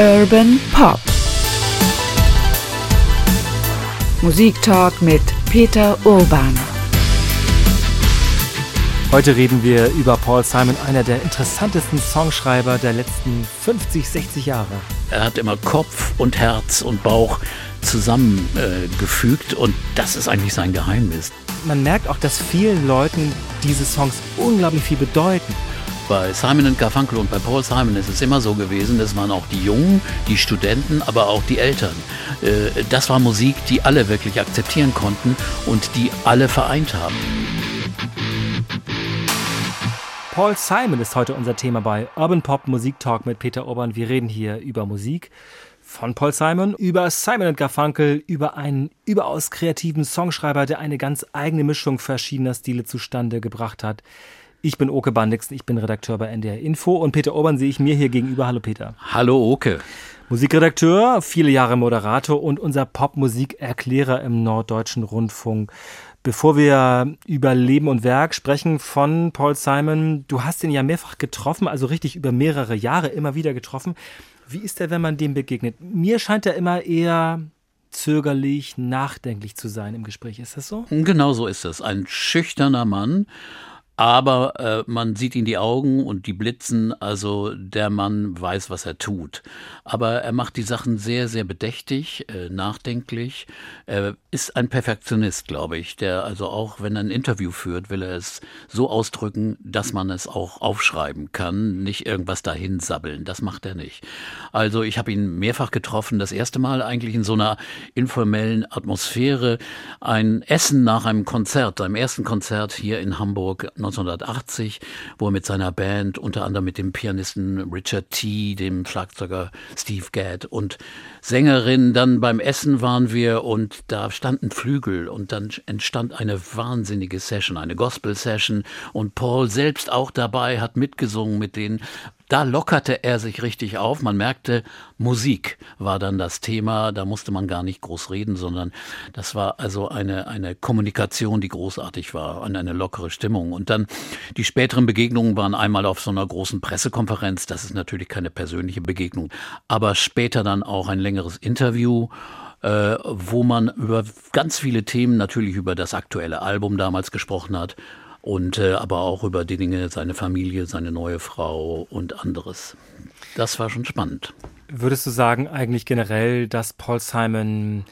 Urban Pop. Musiktalk mit Peter Urban. Heute reden wir über Paul Simon, einer der interessantesten Songschreiber der letzten 50, 60 Jahre. Er hat immer Kopf und Herz und Bauch zusammengefügt äh, und das ist eigentlich sein Geheimnis. Man merkt auch, dass vielen Leuten diese Songs unglaublich viel bedeuten. Bei Simon Garfunkel und bei Paul Simon ist es immer so gewesen, das waren auch die Jungen, die Studenten, aber auch die Eltern. Äh, das war Musik, die alle wirklich akzeptieren konnten und die alle vereint haben. Paul Simon ist heute unser Thema bei Urban Pop Musik Talk mit Peter Urban. Wir reden hier über Musik von Paul Simon, über Simon Garfunkel, über einen überaus kreativen Songschreiber, der eine ganz eigene Mischung verschiedener Stile zustande gebracht hat. Ich bin Oke Bandixen, ich bin Redakteur bei NDR Info und Peter Urban sehe ich mir hier gegenüber. Hallo Peter. Hallo Oke. Musikredakteur, viele Jahre Moderator und unser Popmusikerklärer im Norddeutschen Rundfunk. Bevor wir über Leben und Werk sprechen von Paul Simon, du hast ihn ja mehrfach getroffen, also richtig über mehrere Jahre immer wieder getroffen. Wie ist er, wenn man dem begegnet? Mir scheint er immer eher zögerlich, nachdenklich zu sein im Gespräch. Ist das so? Genau so ist es. Ein schüchterner Mann, aber äh, man sieht ihn die Augen und die blitzen, also der Mann weiß, was er tut. Aber er macht die Sachen sehr, sehr bedächtig, äh, nachdenklich. Er ist ein Perfektionist, glaube ich, der also auch, wenn er ein Interview führt, will er es so ausdrücken, dass man es auch aufschreiben kann, nicht irgendwas dahin sabbeln. Das macht er nicht. Also ich habe ihn mehrfach getroffen, das erste Mal eigentlich in so einer informellen Atmosphäre. Ein Essen nach einem Konzert, seinem ersten Konzert hier in Hamburg 1980, wo er mit seiner Band, unter anderem mit dem Pianisten Richard T., dem Schlagzeuger Steve Gadd und Sängerin, dann beim Essen waren wir und da standen Flügel und dann entstand eine wahnsinnige Session, eine Gospel-Session und Paul selbst auch dabei, hat mitgesungen mit denen da lockerte er sich richtig auf. Man merkte, Musik war dann das Thema. Da musste man gar nicht groß reden, sondern das war also eine, eine Kommunikation, die großartig war und eine lockere Stimmung. Und dann die späteren Begegnungen waren einmal auf so einer großen Pressekonferenz. Das ist natürlich keine persönliche Begegnung, aber später dann auch ein längeres Interview. Äh, wo man über ganz viele Themen, natürlich über das aktuelle Album damals gesprochen hat, und äh, aber auch über die Dinge, seine Familie, seine neue Frau und anderes. Das war schon spannend. Würdest du sagen, eigentlich generell, dass Paul Simon,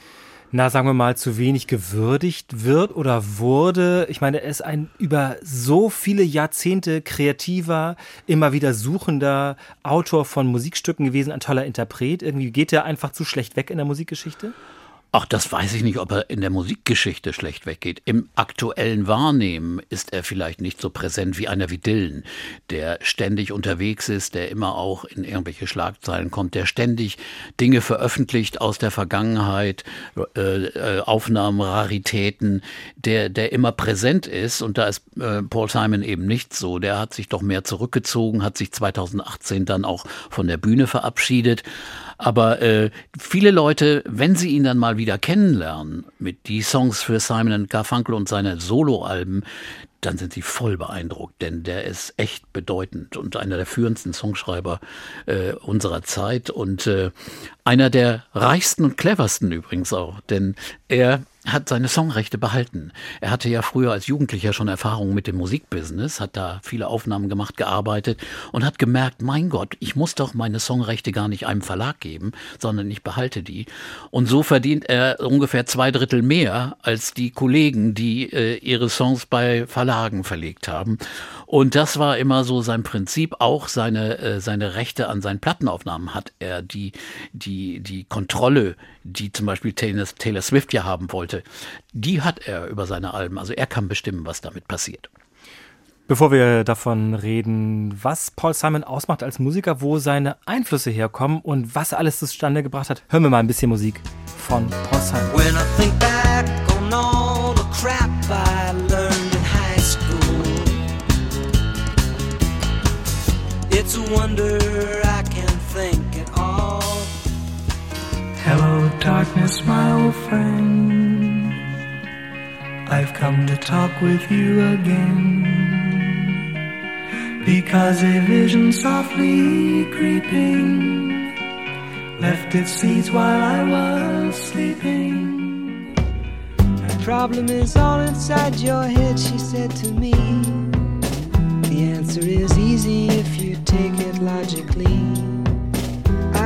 na sagen wir mal, zu wenig gewürdigt wird oder wurde? Ich meine, er ist ein über so viele Jahrzehnte kreativer, immer wieder suchender Autor von Musikstücken gewesen, ein toller Interpret. Irgendwie geht er einfach zu schlecht weg in der Musikgeschichte? Ach, das weiß ich nicht, ob er in der Musikgeschichte schlecht weggeht. Im aktuellen Wahrnehmen ist er vielleicht nicht so präsent wie einer wie Dylan, der ständig unterwegs ist, der immer auch in irgendwelche Schlagzeilen kommt, der ständig Dinge veröffentlicht aus der Vergangenheit, äh, äh Aufnahmen, Raritäten, der, der immer präsent ist. Und da ist äh, Paul Simon eben nicht so. Der hat sich doch mehr zurückgezogen, hat sich 2018 dann auch von der Bühne verabschiedet. Aber äh, viele Leute, wenn sie ihn dann mal wieder kennenlernen, mit die Songs für Simon Garfunkel und seine Soloalben, dann sind sie voll beeindruckt, denn der ist echt bedeutend und einer der führendsten Songschreiber äh, unserer Zeit und äh, einer der reichsten und cleversten übrigens auch, denn er hat seine Songrechte behalten. Er hatte ja früher als Jugendlicher schon Erfahrungen mit dem Musikbusiness, hat da viele Aufnahmen gemacht, gearbeitet und hat gemerkt, mein Gott, ich muss doch meine Songrechte gar nicht einem Verlag geben, sondern ich behalte die. Und so verdient er ungefähr zwei Drittel mehr als die Kollegen, die äh, ihre Songs bei Verlagen verlegt haben. Und das war immer so sein Prinzip. Auch seine, äh, seine Rechte an seinen Plattenaufnahmen hat er die, die, die Kontrolle, die zum Beispiel Taylor, Taylor Swift ja haben wollte, die hat er über seine Alben. Also er kann bestimmen, was damit passiert. Bevor wir davon reden, was Paul Simon ausmacht als Musiker, wo seine Einflüsse herkommen und was er alles zustande gebracht hat, hören wir mal ein bisschen Musik von Paul Simon. It's a wonder I can think at all. Hello, darkness, my old friend. I've come to talk with you again. Because a vision softly creeping left its seeds while I was sleeping. The problem is all inside your head, she said to me. The answer is easy if you take it logically.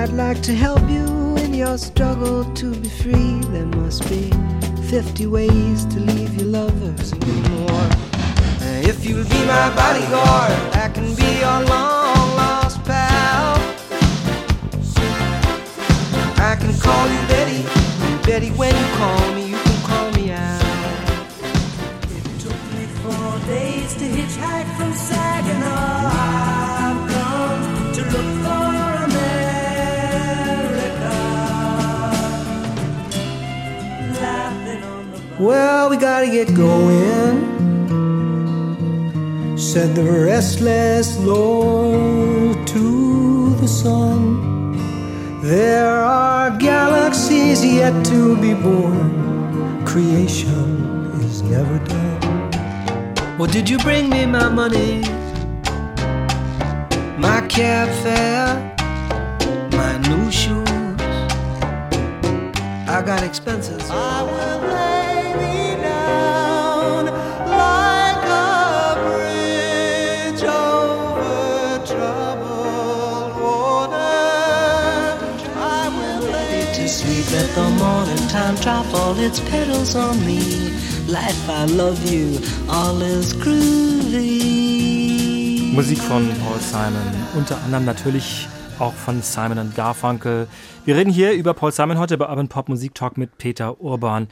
I'd like to help you in your struggle to be free. There must be 50 ways to leave your lovers and more. If you'll be my bodyguard, I can be your long lost pal. I can call you Betty, Betty, when you call me, you can call me out. It took me four days to hitchhike from Saginaw. Well, we gotta get going said the restless Lord to the sun. There are galaxies yet to be born. Creation is never done. Well, did you bring me my money? My cab fare? My new shoes? I got expenses. I time drop its petals on me. Life, I love you. All is groovy. Musik von Paul Simon, unter anderem natürlich auch von Simon und Garfunkel. Wir reden hier über Paul Simon heute bei Urban Pop Musik Talk mit Peter Urban.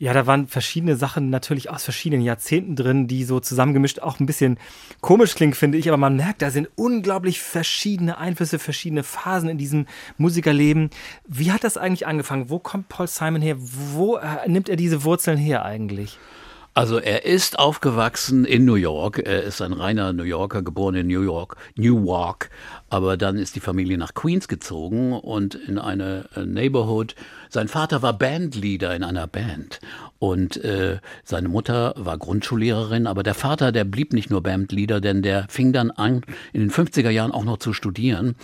Ja, da waren verschiedene Sachen natürlich aus verschiedenen Jahrzehnten drin, die so zusammengemischt auch ein bisschen komisch klingen, finde ich. Aber man merkt, da sind unglaublich verschiedene Einflüsse, verschiedene Phasen in diesem Musikerleben. Wie hat das eigentlich angefangen? Wo kommt Paul Simon her? Wo äh, nimmt er diese Wurzeln her eigentlich? Also er ist aufgewachsen in New York. Er ist ein reiner New Yorker, geboren in New York, Newark. Aber dann ist die Familie nach Queens gezogen und in eine äh, Neighborhood. Sein Vater war Bandleader in einer Band und äh, seine Mutter war Grundschullehrerin. Aber der Vater, der blieb nicht nur Bandleader, denn der fing dann an, in den 50er Jahren auch noch zu studieren.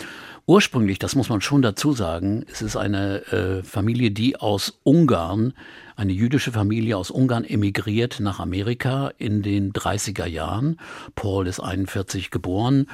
Ursprünglich, das muss man schon dazu sagen, es ist eine äh, Familie, die aus Ungarn eine jüdische Familie aus Ungarn emigriert nach Amerika in den 30er Jahren. Paul ist 41 geboren.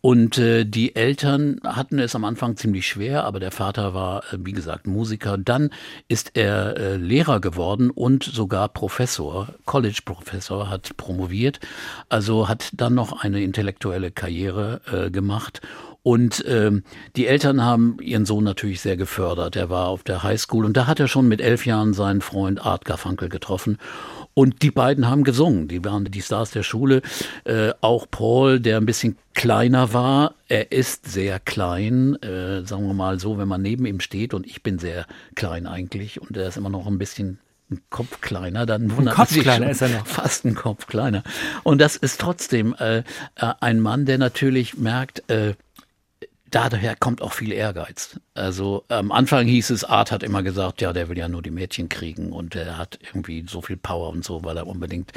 Und äh, die Eltern hatten es am Anfang ziemlich schwer, aber der Vater war, äh, wie gesagt, Musiker. Dann ist er äh, Lehrer geworden und sogar Professor, College-Professor, hat promoviert. Also hat dann noch eine intellektuelle Karriere äh, gemacht und ähm, die Eltern haben ihren Sohn natürlich sehr gefördert. Er war auf der Highschool und da hat er schon mit elf Jahren seinen Freund Art Garfunkel getroffen. Und die beiden haben gesungen. Die waren die Stars der Schule. Äh, auch Paul, der ein bisschen kleiner war. Er ist sehr klein, äh, sagen wir mal so, wenn man neben ihm steht. Und ich bin sehr klein eigentlich. Und er ist immer noch ein bisschen ein Kopf kleiner, dann wundert ein Kopf sich kleiner ist er noch. Fast ein Kopf kleiner. Und das ist trotzdem äh, äh ein Mann, der natürlich merkt, äh, daher kommt auch viel Ehrgeiz. Also am Anfang hieß es, Art hat immer gesagt, ja, der will ja nur die Mädchen kriegen und er hat irgendwie so viel Power und so, weil er unbedingt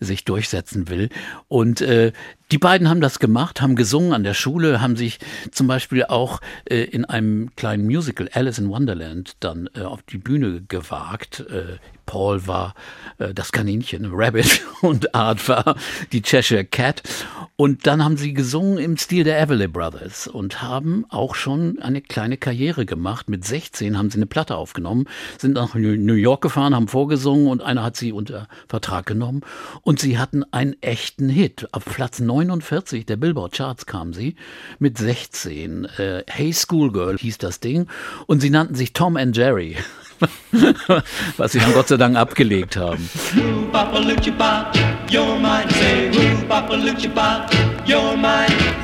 sich durchsetzen will. Und äh, die beiden haben das gemacht, haben gesungen an der Schule, haben sich zum Beispiel auch äh, in einem kleinen Musical Alice in Wonderland dann äh, auf die Bühne gewagt. Äh, Paul war äh, das Kaninchen, Rabbit, und Art war die Cheshire Cat. Und dann haben sie gesungen im Stil der Everly Brothers und haben auch schon eine kleine Karriere gemacht. Mit 16 haben sie eine Platte aufgenommen, sind nach New York gefahren, haben vorgesungen und einer hat sie unter Vertrag genommen. Und sie hatten einen echten Hit. Auf Platz 49 der Billboard Charts kam sie mit 16. Äh, hey Schoolgirl hieß das Ding. Und sie nannten sich Tom and Jerry. Was sie dann Gott sei Dank abgelegt haben.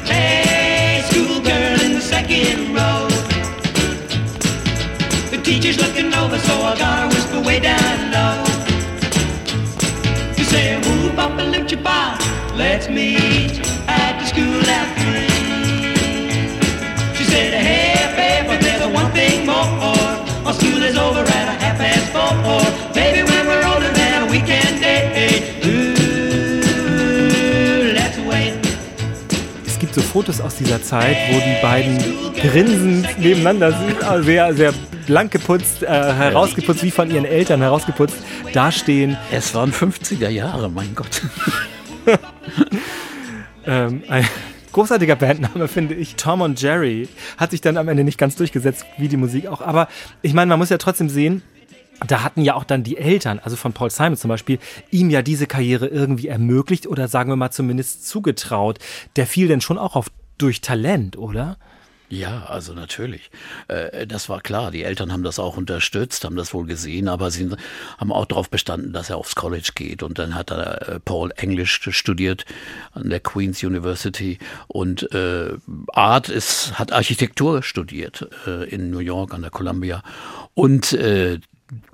Hey, schoolgirl in the second teacher's looking over, so I gotta whisper way down low. You say, ooh, Papa Lucha let's meet at the school after. She said, hey, baby, there's one thing more. Our school is over at a half past four. Baby, when we're older than a weekend day. The way. Es gibt Fotos aus dieser Zeit, wo die beiden grinsend nebeneinander sind, also sehr, sehr blank geputzt, äh, herausgeputzt, wie von ihren Eltern herausgeputzt, dastehen. Es waren 50er Jahre, mein Gott. ähm, ein großartiger Bandname, finde ich. Tom und Jerry hat sich dann am Ende nicht ganz durchgesetzt, wie die Musik auch. Aber ich meine, man muss ja trotzdem sehen, da hatten ja auch dann die Eltern, also von Paul Simon zum Beispiel, ihm ja diese Karriere irgendwie ermöglicht oder sagen wir mal zumindest zugetraut. Der fiel denn schon auch auf durch Talent, oder? Ja, also natürlich. Äh, das war klar. Die Eltern haben das auch unterstützt, haben das wohl gesehen, aber sie haben auch darauf bestanden, dass er aufs College geht. Und dann hat er äh, Paul Englisch studiert an der Queen's University und äh, Art ist, hat Architektur studiert in New York an der Columbia. Und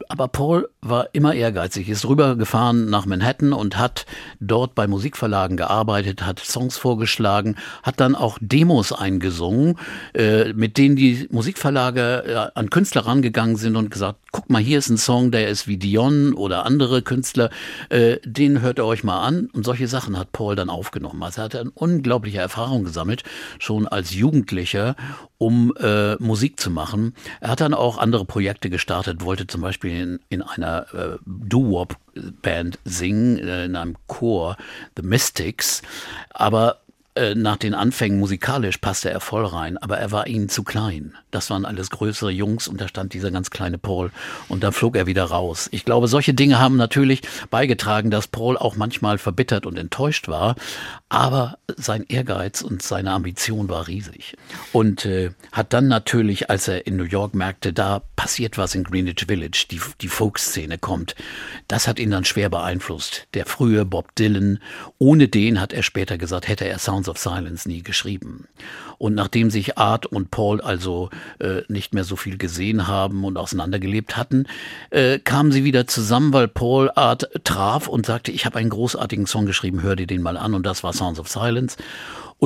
aber Paul war immer ehrgeizig, ist rübergefahren nach Manhattan und hat dort bei Musikverlagen gearbeitet, hat Songs vorgeschlagen, hat dann auch Demos eingesungen, äh, mit denen die Musikverlage äh, an Künstler rangegangen sind und gesagt, guck mal, hier ist ein Song, der ist wie Dion oder andere Künstler, äh, den hört ihr euch mal an. Und solche Sachen hat Paul dann aufgenommen. Also er hat eine unglaubliche Erfahrung gesammelt, schon als Jugendlicher, um Musik zu machen. Er hat dann auch andere Projekte gestartet, wollte zum Beispiel in, in einer äh, Doo-Wop-Band singen, äh, in einem Chor, The Mystics. Aber äh, nach den Anfängen musikalisch passte er voll rein, aber er war ihnen zu klein. Das waren alles größere Jungs und da stand dieser ganz kleine Paul und dann flog er wieder raus. Ich glaube, solche Dinge haben natürlich beigetragen, dass Paul auch manchmal verbittert und enttäuscht war, aber sein Ehrgeiz und seine Ambition war riesig. Und äh, hat dann natürlich, als er in New York merkte, da passiert was in Greenwich Village, die, die Folkszene kommt, das hat ihn dann schwer beeinflusst. Der frühe Bob Dylan, ohne den, hat er später gesagt, hätte er Sounds of Silence nie geschrieben. Und nachdem sich Art und Paul also äh, nicht mehr so viel gesehen haben und auseinandergelebt hatten, äh, kamen sie wieder zusammen, weil Paul Art traf und sagte, ich habe einen großartigen Song geschrieben, hör dir den mal an. Und das war Sounds of Silence.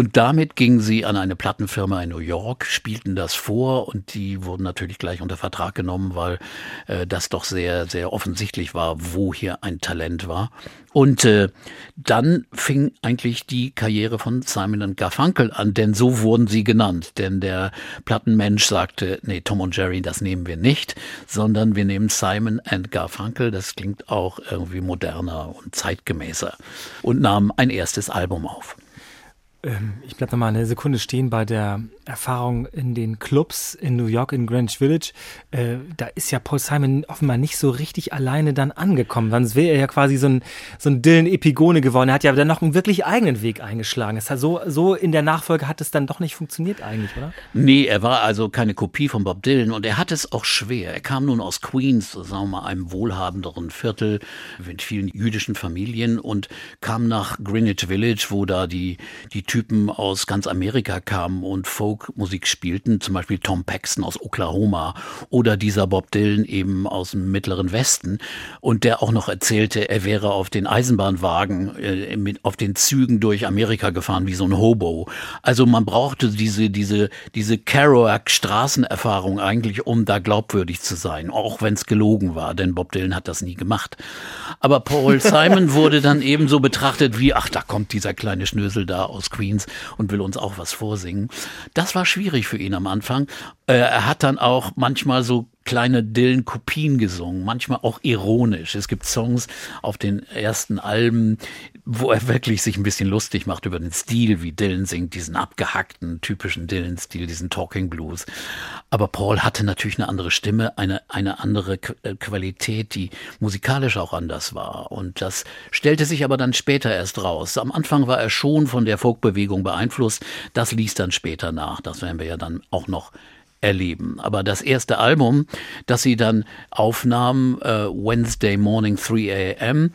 Und damit gingen sie an eine Plattenfirma in New York, spielten das vor und die wurden natürlich gleich unter Vertrag genommen, weil äh, das doch sehr, sehr offensichtlich war, wo hier ein Talent war. Und äh, dann fing eigentlich die Karriere von Simon Garfunkel an, denn so wurden sie genannt. Denn der Plattenmensch sagte, nee, Tom und Jerry, das nehmen wir nicht, sondern wir nehmen Simon and Garfunkel. Das klingt auch irgendwie moderner und zeitgemäßer. Und nahm ein erstes Album auf. Ähm, ich bleibe noch mal eine Sekunde stehen bei der Erfahrung in den Clubs in New York, in Greenwich Village. Äh, da ist ja Paul Simon offenbar nicht so richtig alleine dann angekommen. Sonst wäre er ja quasi so ein, so ein Dylan-Epigone geworden. Er hat ja dann noch einen wirklich eigenen Weg eingeschlagen. Es hat so, so in der Nachfolge hat es dann doch nicht funktioniert eigentlich, oder? Nee, er war also keine Kopie von Bob Dylan und er hat es auch schwer. Er kam nun aus Queens, sagen wir mal, einem wohlhabenderen Viertel mit vielen jüdischen Familien und kam nach Greenwich Village, wo da die, die Typen aus ganz Amerika kamen und Folkmusik spielten, zum Beispiel Tom Paxton aus Oklahoma oder dieser Bob Dylan eben aus dem Mittleren Westen und der auch noch erzählte, er wäre auf den Eisenbahnwagen, äh, mit, auf den Zügen durch Amerika gefahren wie so ein Hobo. Also man brauchte diese, diese, diese Kerouac-Straßenerfahrung eigentlich, um da glaubwürdig zu sein, auch wenn es gelogen war, denn Bob Dylan hat das nie gemacht. Aber Paul Simon wurde dann ebenso betrachtet wie, ach, da kommt dieser kleine Schnösel da aus Queens und will uns auch was vorsingen. Das war schwierig für ihn am Anfang. Äh, er hat dann auch manchmal so kleine Dylan-Kopien gesungen, manchmal auch ironisch. Es gibt Songs auf den ersten Alben, wo er wirklich sich ein bisschen lustig macht über den Stil, wie Dylan singt, diesen abgehackten, typischen Dylan-Stil, diesen Talking Blues. Aber Paul hatte natürlich eine andere Stimme, eine, eine andere äh, Qualität, die musikalisch auch anders war. Und das stellte sich aber dann später erst raus. Am Anfang war er schon von der Folkbewegung beeinflusst. Das ließ dann später nach. Das werden wir ja dann auch noch erleben. Aber das erste Album, das sie dann aufnahmen, äh, Wednesday Morning 3 a.m.,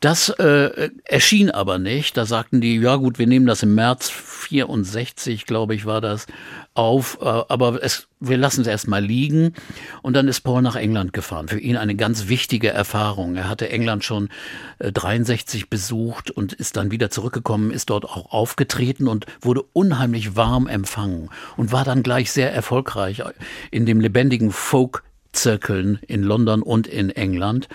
das äh, erschien aber nicht. Da sagten die, ja gut, wir nehmen das im März 64, glaube ich, war das, auf, äh, aber es, wir lassen es erstmal liegen. Und dann ist Paul nach England gefahren. Für ihn eine ganz wichtige Erfahrung. Er hatte England schon äh, 63 besucht und ist dann wieder zurückgekommen, ist dort auch aufgetreten und wurde unheimlich warm empfangen und war dann gleich sehr erfolgreich in dem lebendigen Folk-Zirkeln in London und in England.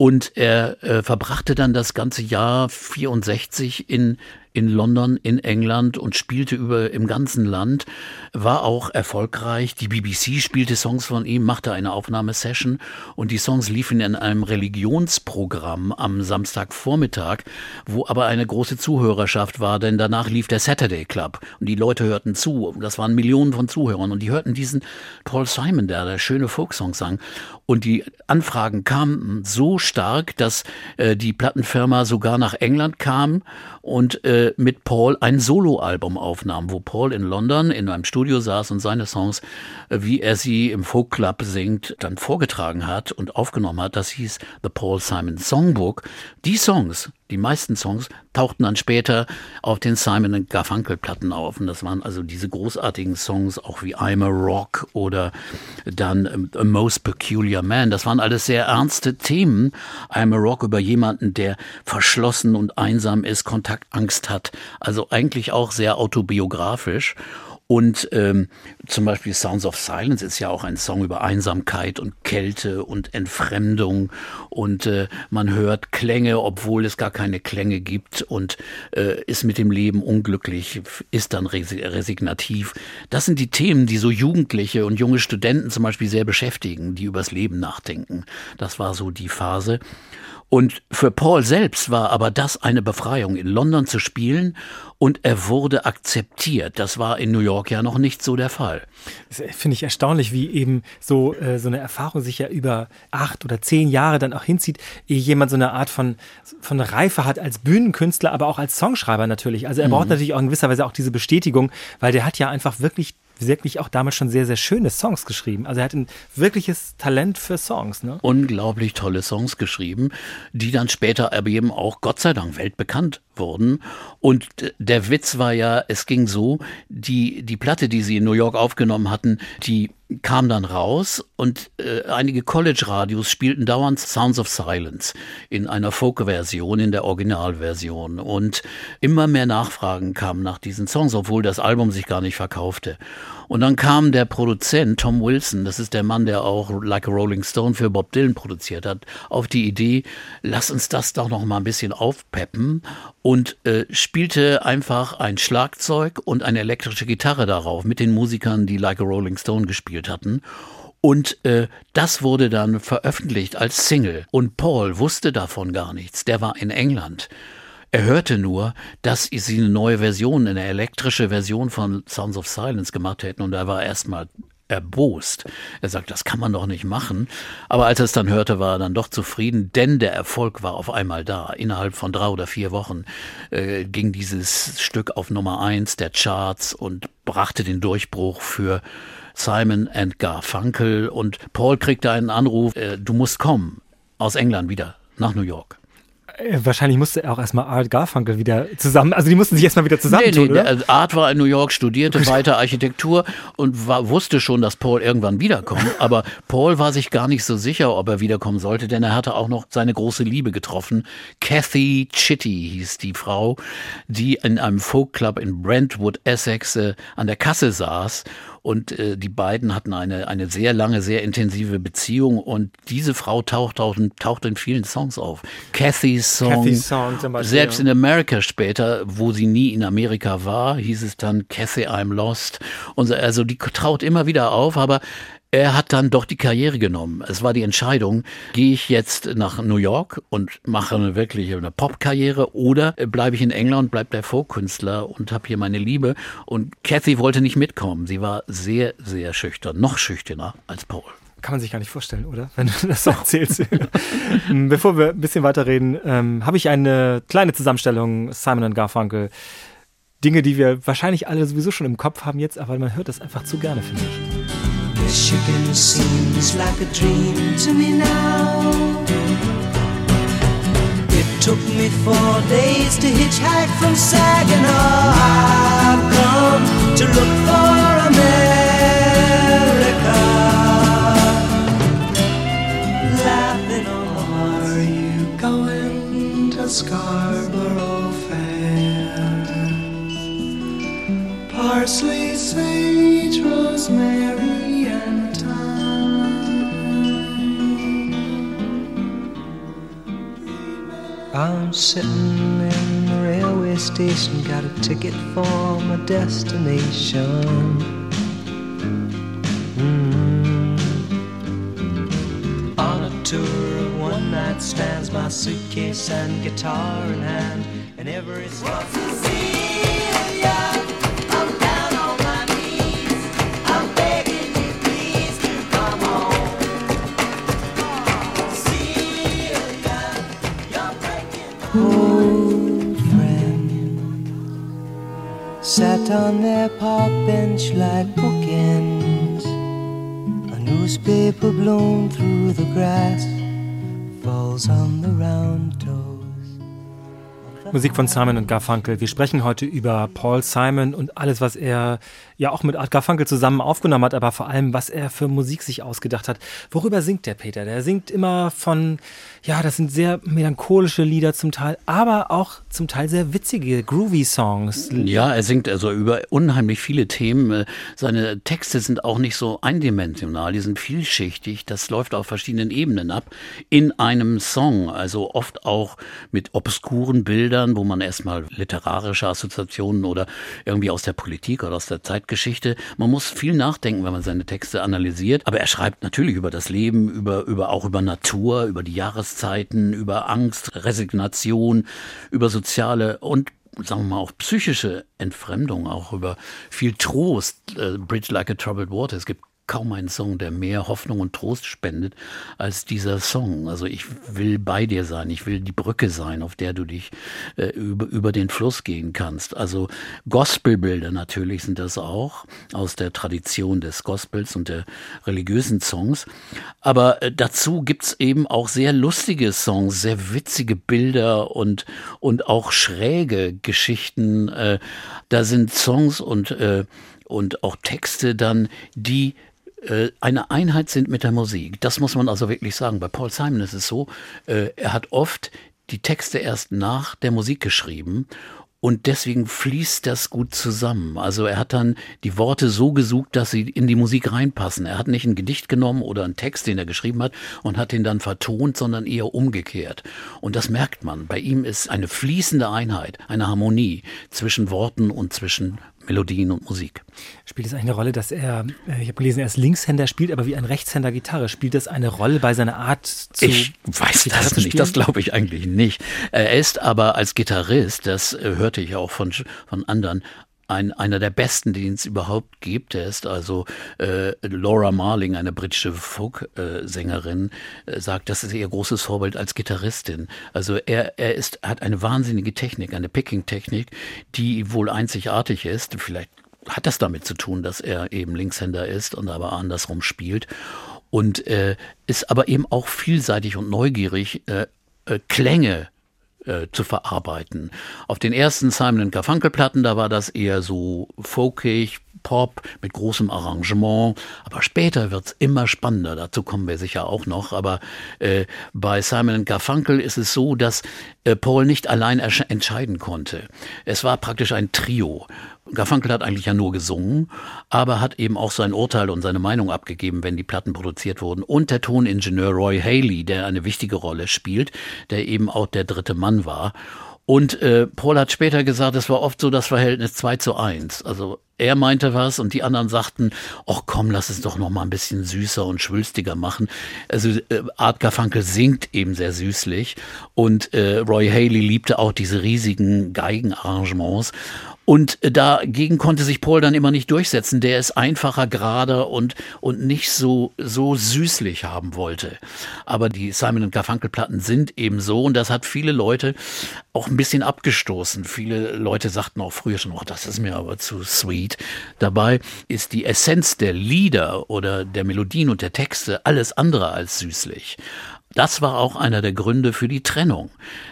Und er äh, verbrachte dann das ganze Jahr 64 in in London, in England und spielte über im ganzen Land, war auch erfolgreich. Die BBC spielte Songs von ihm, machte eine Aufnahmesession und die Songs liefen in einem Religionsprogramm am Samstagvormittag, wo aber eine große Zuhörerschaft war, denn danach lief der Saturday Club und die Leute hörten zu. Das waren Millionen von Zuhörern und die hörten diesen Paul Simon, der da schöne Folksongs sang. Und die Anfragen kamen so stark, dass äh, die Plattenfirma sogar nach England kam und äh, mit Paul ein Soloalbum aufnahm, wo Paul in London in einem Studio saß und seine Songs, äh, wie er sie im Folk Club singt, dann vorgetragen hat und aufgenommen hat. Das hieß The Paul Simon Songbook. Die Songs, die meisten Songs tauchten dann später auf den Simon Garfunkel Platten auf und das waren also diese großartigen Songs auch wie I'm a Rock oder dann A Most Peculiar Man. Das waren alles sehr ernste Themen. I'm a Rock über jemanden, der verschlossen und einsam ist, Kontaktangst hat. Also eigentlich auch sehr autobiografisch. Und ähm, zum Beispiel Sounds of Silence ist ja auch ein Song über Einsamkeit und Kälte und Entfremdung. Und äh, man hört Klänge, obwohl es gar keine Klänge gibt und äh, ist mit dem Leben unglücklich, ist dann resignativ. Das sind die Themen, die so Jugendliche und junge Studenten zum Beispiel sehr beschäftigen, die übers Leben nachdenken. Das war so die Phase. Und für Paul selbst war aber das eine Befreiung, in London zu spielen und er wurde akzeptiert. Das war in New York ja noch nicht so der Fall. Das finde ich erstaunlich, wie eben so, äh, so eine Erfahrung sich ja über acht oder zehn Jahre dann auch hinzieht, ehe jemand so eine Art von, von Reife hat als Bühnenkünstler, aber auch als Songschreiber natürlich. Also er braucht mhm. natürlich auch in gewisser Weise auch diese Bestätigung, weil der hat ja einfach wirklich wirklich auch damals schon sehr, sehr schöne Songs geschrieben. Also er hat ein wirkliches Talent für Songs. Ne? Unglaublich tolle Songs geschrieben, die dann später aber eben auch Gott sei Dank weltbekannt wurden. Und der Witz war ja, es ging so, die, die Platte, die sie in New York aufgenommen hatten, die kam dann raus und äh, einige College-Radios spielten dauernd Sounds of Silence in einer Folk-Version, in der Originalversion. Und immer mehr Nachfragen kamen nach diesen Songs, obwohl das Album sich gar nicht verkaufte. Und dann kam der Produzent, Tom Wilson, das ist der Mann, der auch Like a Rolling Stone für Bob Dylan produziert hat, auf die Idee, lass uns das doch noch mal ein bisschen aufpeppen und äh, spielte einfach ein Schlagzeug und eine elektrische Gitarre darauf mit den Musikern, die Like a Rolling Stone gespielt hatten. Und äh, das wurde dann veröffentlicht als Single. Und Paul wusste davon gar nichts. Der war in England. Er hörte nur, dass sie eine neue Version, eine elektrische Version von Sounds of Silence gemacht hätten und er war erstmal erbost. Er sagt, das kann man doch nicht machen. Aber als er es dann hörte, war er dann doch zufrieden, denn der Erfolg war auf einmal da. Innerhalb von drei oder vier Wochen äh, ging dieses Stück auf Nummer eins der Charts und brachte den Durchbruch für Simon and Garfunkel. Und Paul kriegte einen Anruf, äh, du musst kommen aus England wieder nach New York. Äh, wahrscheinlich musste er auch erstmal Art Garfunkel wieder zusammen, also die mussten sich erstmal wieder zusammentun, nee, nee, oder? Art war in New York, studierte weiter Architektur und war, wusste schon, dass Paul irgendwann wiederkommt, aber Paul war sich gar nicht so sicher, ob er wiederkommen sollte, denn er hatte auch noch seine große Liebe getroffen. Kathy Chitty hieß die Frau, die in einem Folkclub in Brentwood, Essex äh, an der Kasse saß und äh, die beiden hatten eine, eine sehr lange, sehr intensive Beziehung und diese Frau taucht, taucht, taucht in vielen Songs auf. Cathy's Song, Cathy's Song Beispiel, selbst ja. in Amerika später, wo sie nie in Amerika war, hieß es dann Cathy, I'm Lost. Und also die traut immer wieder auf, aber er hat dann doch die Karriere genommen. Es war die Entscheidung, gehe ich jetzt nach New York und mache eine wirkliche eine Popkarriere oder bleibe ich in England bleibe der Folkkünstler und habe hier meine Liebe. Und Kathy wollte nicht mitkommen. Sie war sehr, sehr schüchtern, noch schüchterner als Paul. Kann man sich gar nicht vorstellen, oder? Wenn du das so erzählst. Bevor wir ein bisschen weiterreden, ähm, habe ich eine kleine Zusammenstellung Simon und Garfunkel. Dinge, die wir wahrscheinlich alle sowieso schon im Kopf haben jetzt, aber man hört das einfach zu gerne, finde ich. Michigan seems like a dream to me now. It took me four days to hitchhike from Saginaw. I've come to look for America. Laughing are you going to Scarborough Fair? Parsley, sage, rosemary. I'm sitting in the railway station, got a ticket for my destination. Mm. On a tour of one night stands, my suitcase and guitar in hand, and every stop. Old friend sat on their park bench like bookends. A newspaper blown through the grass falls on the round toes. Musik von Simon und Garfunkel. Wir sprechen heute über Paul Simon und alles, was er ja auch mit Art Garfunkel zusammen aufgenommen hat, aber vor allem, was er für Musik sich ausgedacht hat. Worüber singt der Peter? Der singt immer von, ja, das sind sehr melancholische Lieder zum Teil, aber auch zum Teil sehr witzige, groovy Songs. Ja, er singt also über unheimlich viele Themen. Seine Texte sind auch nicht so eindimensional, die sind vielschichtig. Das läuft auf verschiedenen Ebenen ab in einem Song, also oft auch mit obskuren Bildern, wo man erstmal literarische Assoziationen oder irgendwie aus der Politik oder aus der Zeit Geschichte. Man muss viel nachdenken, wenn man seine Texte analysiert. Aber er schreibt natürlich über das Leben, über, über auch über Natur, über die Jahreszeiten, über Angst, Resignation, über soziale und sagen wir mal, auch psychische Entfremdung, auch über viel Trost, äh, Bridge Like a Troubled Water. Es gibt kaum einen Song, der mehr Hoffnung und Trost spendet als dieser Song. Also ich will bei dir sein, ich will die Brücke sein, auf der du dich äh, über, über den Fluss gehen kannst. Also Gospelbilder natürlich sind das auch aus der Tradition des Gospels und der religiösen Songs. Aber äh, dazu gibt's eben auch sehr lustige Songs, sehr witzige Bilder und, und auch schräge Geschichten. Äh, da sind Songs und äh, und auch Texte dann, die eine Einheit sind mit der Musik. Das muss man also wirklich sagen. Bei Paul Simon ist es so, äh, er hat oft die Texte erst nach der Musik geschrieben und deswegen fließt das gut zusammen. Also er hat dann die Worte so gesucht, dass sie in die Musik reinpassen. Er hat nicht ein Gedicht genommen oder einen Text, den er geschrieben hat, und hat den dann vertont, sondern eher umgekehrt. Und das merkt man. Bei ihm ist eine fließende Einheit, eine Harmonie zwischen Worten und zwischen Melodien und Musik. Spielt es eine Rolle, dass er, äh, ich habe gelesen, er ist Linkshänder, spielt aber wie ein Rechtshänder Gitarre. Spielt das eine Rolle bei seiner Art zu Ich weiß Gitarre das nicht, das glaube ich eigentlich nicht. Er ist aber als Gitarrist, das äh, hörte ich auch von, von anderen, ein, einer der besten, den es überhaupt gibt. Er ist also äh, Laura Marling, eine britische Folk-Sängerin, äh, sagt, das ist ihr großes Vorbild als Gitarristin. Also er, er ist, hat eine wahnsinnige Technik, eine Picking-Technik, die wohl einzigartig ist. Vielleicht hat das damit zu tun, dass er eben Linkshänder ist und aber andersrum spielt. Und äh, ist aber eben auch vielseitig und neugierig, äh, äh, Klänge äh, zu verarbeiten. Auf den ersten Simon Garfunkel Platten, da war das eher so folkig, Pop mit großem Arrangement. Aber später wird's immer spannender. Dazu kommen wir sicher auch noch. Aber äh, bei Simon Garfunkel ist es so, dass äh, Paul nicht allein entscheiden konnte. Es war praktisch ein Trio. Garfunkel hat eigentlich ja nur gesungen, aber hat eben auch sein Urteil und seine Meinung abgegeben, wenn die Platten produziert wurden. Und der Toningenieur Roy Haley, der eine wichtige Rolle spielt, der eben auch der dritte Mann war. Und äh, Paul hat später gesagt, es war oft so das Verhältnis 2 zu 1. Also er meinte was und die anderen sagten, ach komm, lass es doch noch mal ein bisschen süßer und schwülstiger machen. Also äh, Art Garfunkel singt eben sehr süßlich und äh, Roy Haley liebte auch diese riesigen Geigenarrangements und äh, dagegen konnte sich Paul dann immer nicht durchsetzen. Der es einfacher, gerader und, und nicht so, so süßlich haben wollte. Aber die Simon Garfunkel Platten sind eben so und das hat viele Leute auch ein bisschen abgestoßen. Viele Leute sagten auch früher schon, oh, das ist mir aber zu sweet. Dabei ist die Essenz der Lieder oder der Melodien und der Texte alles andere als süßlich. Das war auch einer der Gründe für die Trennung.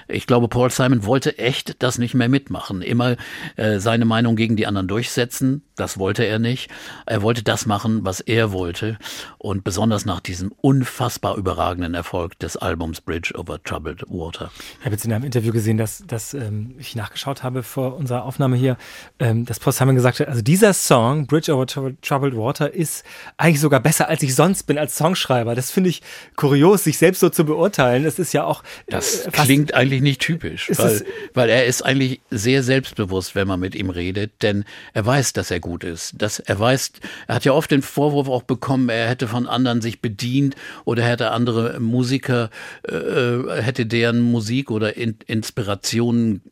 Ich glaube, Paul Simon wollte echt das nicht mehr mitmachen. Immer äh, seine Meinung gegen die anderen durchsetzen. Das wollte er nicht. Er wollte das machen, was er wollte. Und besonders nach diesem unfassbar überragenden Erfolg des Albums Bridge over Troubled Water. Ich habe jetzt in einem Interview gesehen, dass, dass ähm, ich nachgeschaut habe vor unserer Aufnahme hier, ähm, dass Paul Simon gesagt hat, also dieser Song, Bridge over Troubled Water, ist eigentlich sogar besser, als ich sonst bin als Songschreiber. Das finde ich kurios, sich selbst so so zu beurteilen. Es ist ja auch. Das äh, klingt eigentlich nicht typisch, weil, weil er ist eigentlich sehr selbstbewusst, wenn man mit ihm redet, denn er weiß, dass er gut ist. Dass er weiß, er hat ja oft den Vorwurf auch bekommen, er hätte von anderen sich bedient oder hätte andere Musiker, äh, hätte deren Musik oder in, Inspirationen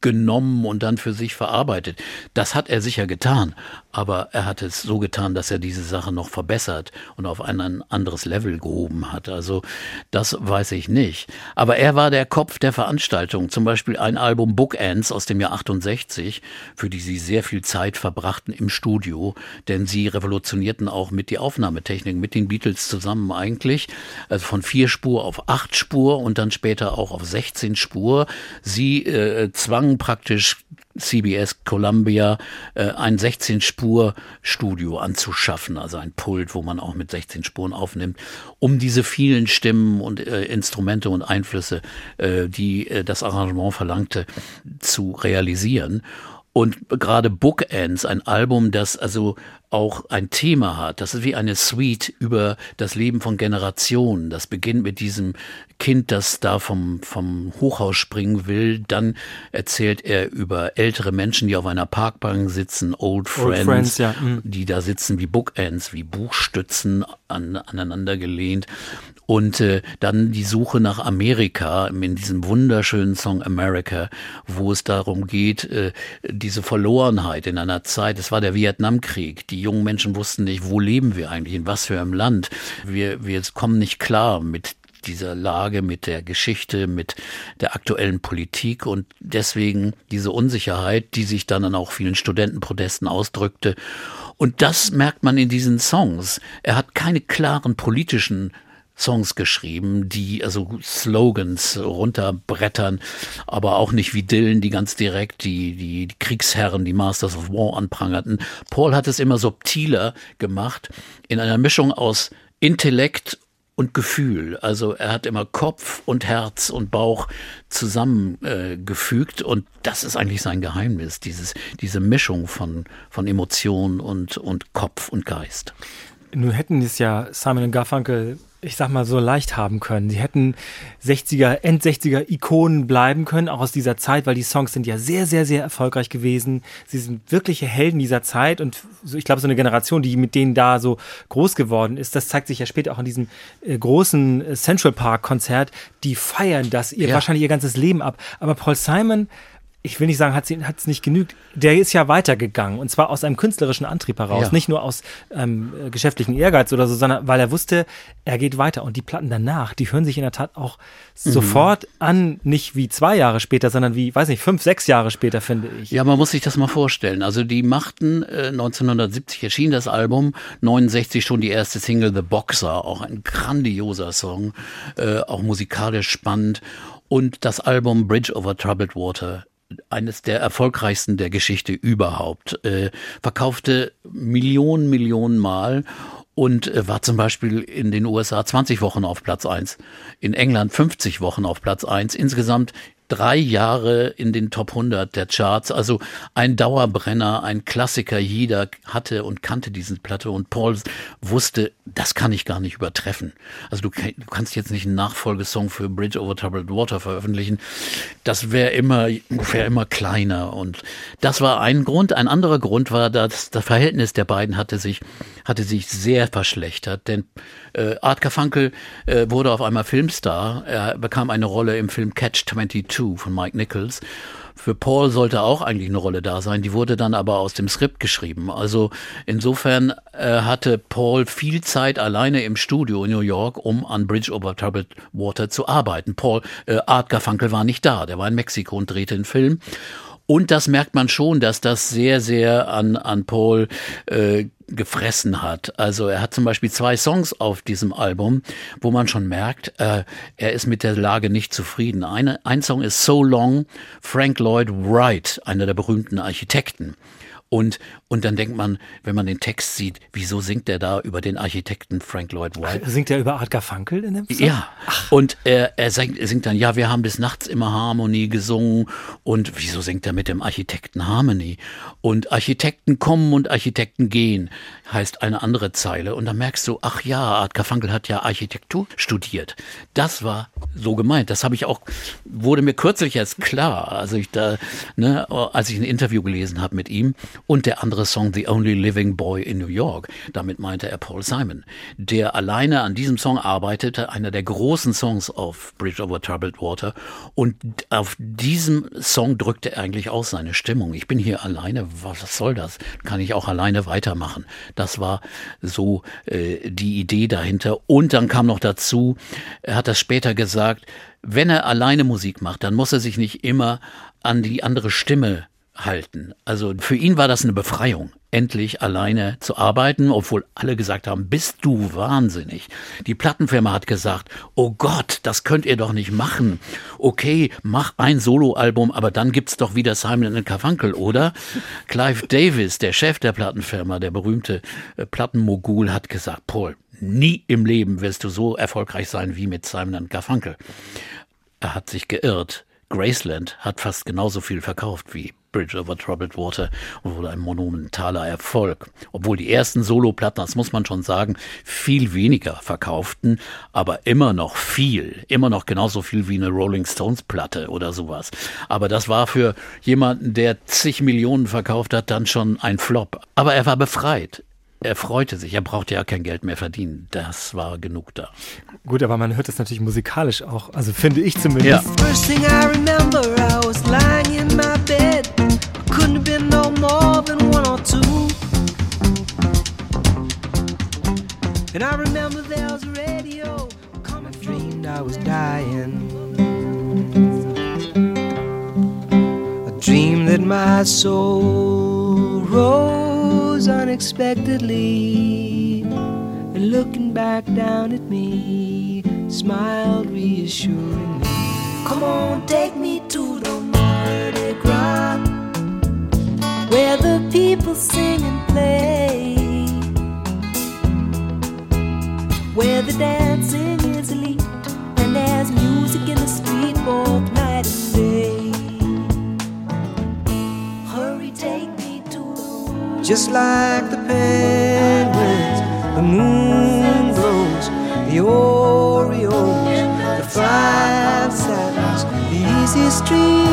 genommen und dann für sich verarbeitet. Das hat er sicher getan, aber er hat es so getan, dass er diese Sache noch verbessert und auf ein anderes Level gehoben hat. Also das weiß ich nicht. Aber er war der Kopf der Veranstaltung. Zum Beispiel ein Album Bookends aus dem Jahr 68, für die sie sehr viel Zeit verbrachten im Studio, denn sie revolutionierten auch mit die Aufnahmetechnik, mit den Beatles zusammen eigentlich. Also von vier Spur auf acht Spur und dann später auch auf 16 Spur. Sie äh, zwangen praktisch CBS Columbia äh, ein 16-Spur-Studio anzuschaffen, also ein Pult, wo man auch mit 16 Spuren aufnimmt, um diese vielen Stimmen und äh, Instrumente und Einflüsse, äh, die äh, das Arrangement verlangte, zu realisieren. Und gerade Bookends, ein Album, das also auch ein Thema hat, das ist wie eine Suite über das Leben von Generationen. Das beginnt mit diesem Kind, das da vom, vom Hochhaus springen will. Dann erzählt er über ältere Menschen, die auf einer Parkbank sitzen, Old Friends, Friends, ja, mm. die da sitzen wie Bookends, wie Buchstützen an, aneinander gelehnt. Und äh, dann die Suche nach Amerika in diesem wunderschönen Song America, wo es darum geht, äh, diese Verlorenheit in einer Zeit, es war der Vietnamkrieg, die jungen Menschen wussten nicht, wo leben wir eigentlich, in was für einem Land. Wir, wir kommen nicht klar mit dieser Lage, mit der Geschichte, mit der aktuellen Politik und deswegen diese Unsicherheit, die sich dann an auch vielen Studentenprotesten ausdrückte. Und das merkt man in diesen Songs. Er hat keine klaren politischen Songs geschrieben, die also Slogans runterbrettern, aber auch nicht wie Dylan, die ganz direkt die, die, die Kriegsherren, die Masters of War anprangerten. Paul hat es immer subtiler gemacht, in einer Mischung aus Intellekt und Gefühl. Also er hat immer Kopf und Herz und Bauch zusammengefügt äh, und das ist eigentlich sein Geheimnis, dieses, diese Mischung von, von Emotion und, und Kopf und Geist. Nun hätten es ja Simon und Garfunkel, ich sag mal, so leicht haben können. Sie hätten 60er, End-60er Ikonen bleiben können, auch aus dieser Zeit, weil die Songs sind ja sehr, sehr, sehr erfolgreich gewesen. Sie sind wirkliche Helden dieser Zeit und so, ich glaube, so eine Generation, die mit denen da so groß geworden ist, das zeigt sich ja später auch in diesem äh, großen äh, Central Park Konzert. Die feiern das ihr Ja. wahrscheinlich ihr ganzes Leben ab. Aber Paul Simon, ich will nicht sagen, hat es nicht genügt. Der ist ja weitergegangen und zwar aus einem künstlerischen Antrieb heraus, Ja. nicht nur aus ähm, äh, geschäftlichen Ehrgeiz oder so, sondern weil er wusste, er geht weiter. Und die Platten danach, die hören sich in der Tat auch Mhm. sofort an, nicht wie zwei Jahre später, sondern wie, weiß nicht, fünf, sechs Jahre später, finde ich. Ja, man muss sich das mal vorstellen. Also die machten, äh, 1970 erschien das Album, 69 schon die erste Single The Boxer, auch ein grandioser Song, äh, auch musikalisch spannend. Und das Album Bridge over Troubled Water, eines der erfolgreichsten der Geschichte überhaupt, äh, verkaufte Millionen, Millionen Mal und äh, war zum Beispiel in den USA 20 Wochen auf Platz 1, in England 50 Wochen auf Platz 1, insgesamt drei Jahre in den Top 100 der Charts, also ein Dauerbrenner, ein Klassiker, jeder hatte und kannte diesen Platte und Paul wusste, das kann ich gar nicht übertreffen. Also du, du kannst jetzt nicht einen Nachfolgesong für Bridge over Troubled Water veröffentlichen, das wäre immer, wäre immer kleiner und das war ein Grund. Ein anderer Grund war, dass das Verhältnis der beiden hatte sich, hatte sich sehr verschlechtert, denn äh, Art Garfunkel äh, wurde auf einmal Filmstar. Er bekam eine Rolle im Film Catch 22 von Mike Nichols. Für Paul sollte auch eigentlich eine Rolle da sein, die wurde dann aber aus dem Skript geschrieben. Also insofern äh, hatte Paul viel Zeit alleine im Studio in New York, um an Bridge over Troubled Water zu arbeiten. Paul, äh, Art Garfunkel war nicht da, der war in Mexiko und drehte einen Film. Und das merkt man schon, dass das sehr, sehr an, an Paul äh, gefressen hat. Also er hat zum Beispiel zwei Songs auf diesem Album, wo man schon merkt, äh, er ist mit der Lage nicht zufrieden. Eine, ein Song ist So Long, Frank Lloyd Wright, einer der berühmten Architekten. Und Und dann denkt man, wenn man den Text sieht, wieso singt er da über den Architekten Frank Lloyd Wright? Singt er über Art Garfunkel in dem Song? Ja, und er, er, singt, singt dann, ja, wir haben bis nachts immer Harmonie gesungen. Und wieso singt er mit dem Architekten Harmony? Und Architekten kommen und Architekten gehen, heißt eine andere Zeile. Und dann merkst du, ach ja, Art Garfunkel hat ja Architektur studiert. Das war so gemeint. Das habe ich auch, wurde mir kürzlich erst klar, also ich da, ne, als ich ein Interview gelesen habe mit ihm. Und der andere Song, The Only Living Boy in New York, damit meinte er Paul Simon, der alleine an diesem Song arbeitete, einer der großen Songs auf Bridge Over Troubled Water. Und auf diesem Song drückte er eigentlich aus seine Stimmung. Ich bin hier alleine, was soll das? Kann ich auch alleine weitermachen? Das war so äh, die Idee dahinter. Und dann kam noch dazu, er hat das später gesagt, wenn er alleine Musik macht, dann muss er sich nicht immer an die andere Stimme halten. Also für ihn war das eine Befreiung, endlich alleine zu arbeiten, obwohl alle gesagt haben, bist du wahnsinnig. Die Plattenfirma hat gesagt, oh Gott, das könnt ihr doch nicht machen. Okay, mach ein Soloalbum, aber dann gibt's doch wieder Simon Garfunkel, oder? Clive Davis, der Chef der Plattenfirma, der berühmte äh, Plattenmogul, hat gesagt, Paul, nie im Leben wirst du so erfolgreich sein wie mit Simon Garfunkel. Er hat sich geirrt. Graceland hat fast genauso viel verkauft wie Bridge over Troubled Water und wurde ein monumentaler Erfolg. Obwohl die ersten Soloplatten, das muss man schon sagen, viel weniger verkauften, aber immer noch viel, immer noch genauso viel wie eine Rolling Stones Platte oder sowas. Aber das war für jemanden, der zig Millionen verkauft hat, dann schon ein Flop. Aber er war befreit. Er freute sich, er brauchte ja kein Geld mehr verdienen. Das war genug da. Gut, aber man hört das natürlich musikalisch auch, also finde ich zumindest. Ja. First thing I remember, I was lying in my bed. Couldn't have been no more than one or two. And I remember there was a radio. I dreamed I was dying. I dreamed that my soul rose unexpectedly. And looking back down at me, smiled reassuringly. Come on, take me where the people sing and play, where the dancing is elite, and there's music in the street both night and day. Hurry, take me to the just like the penguins, the moon glows, the Orioles, the five satins, the easy stream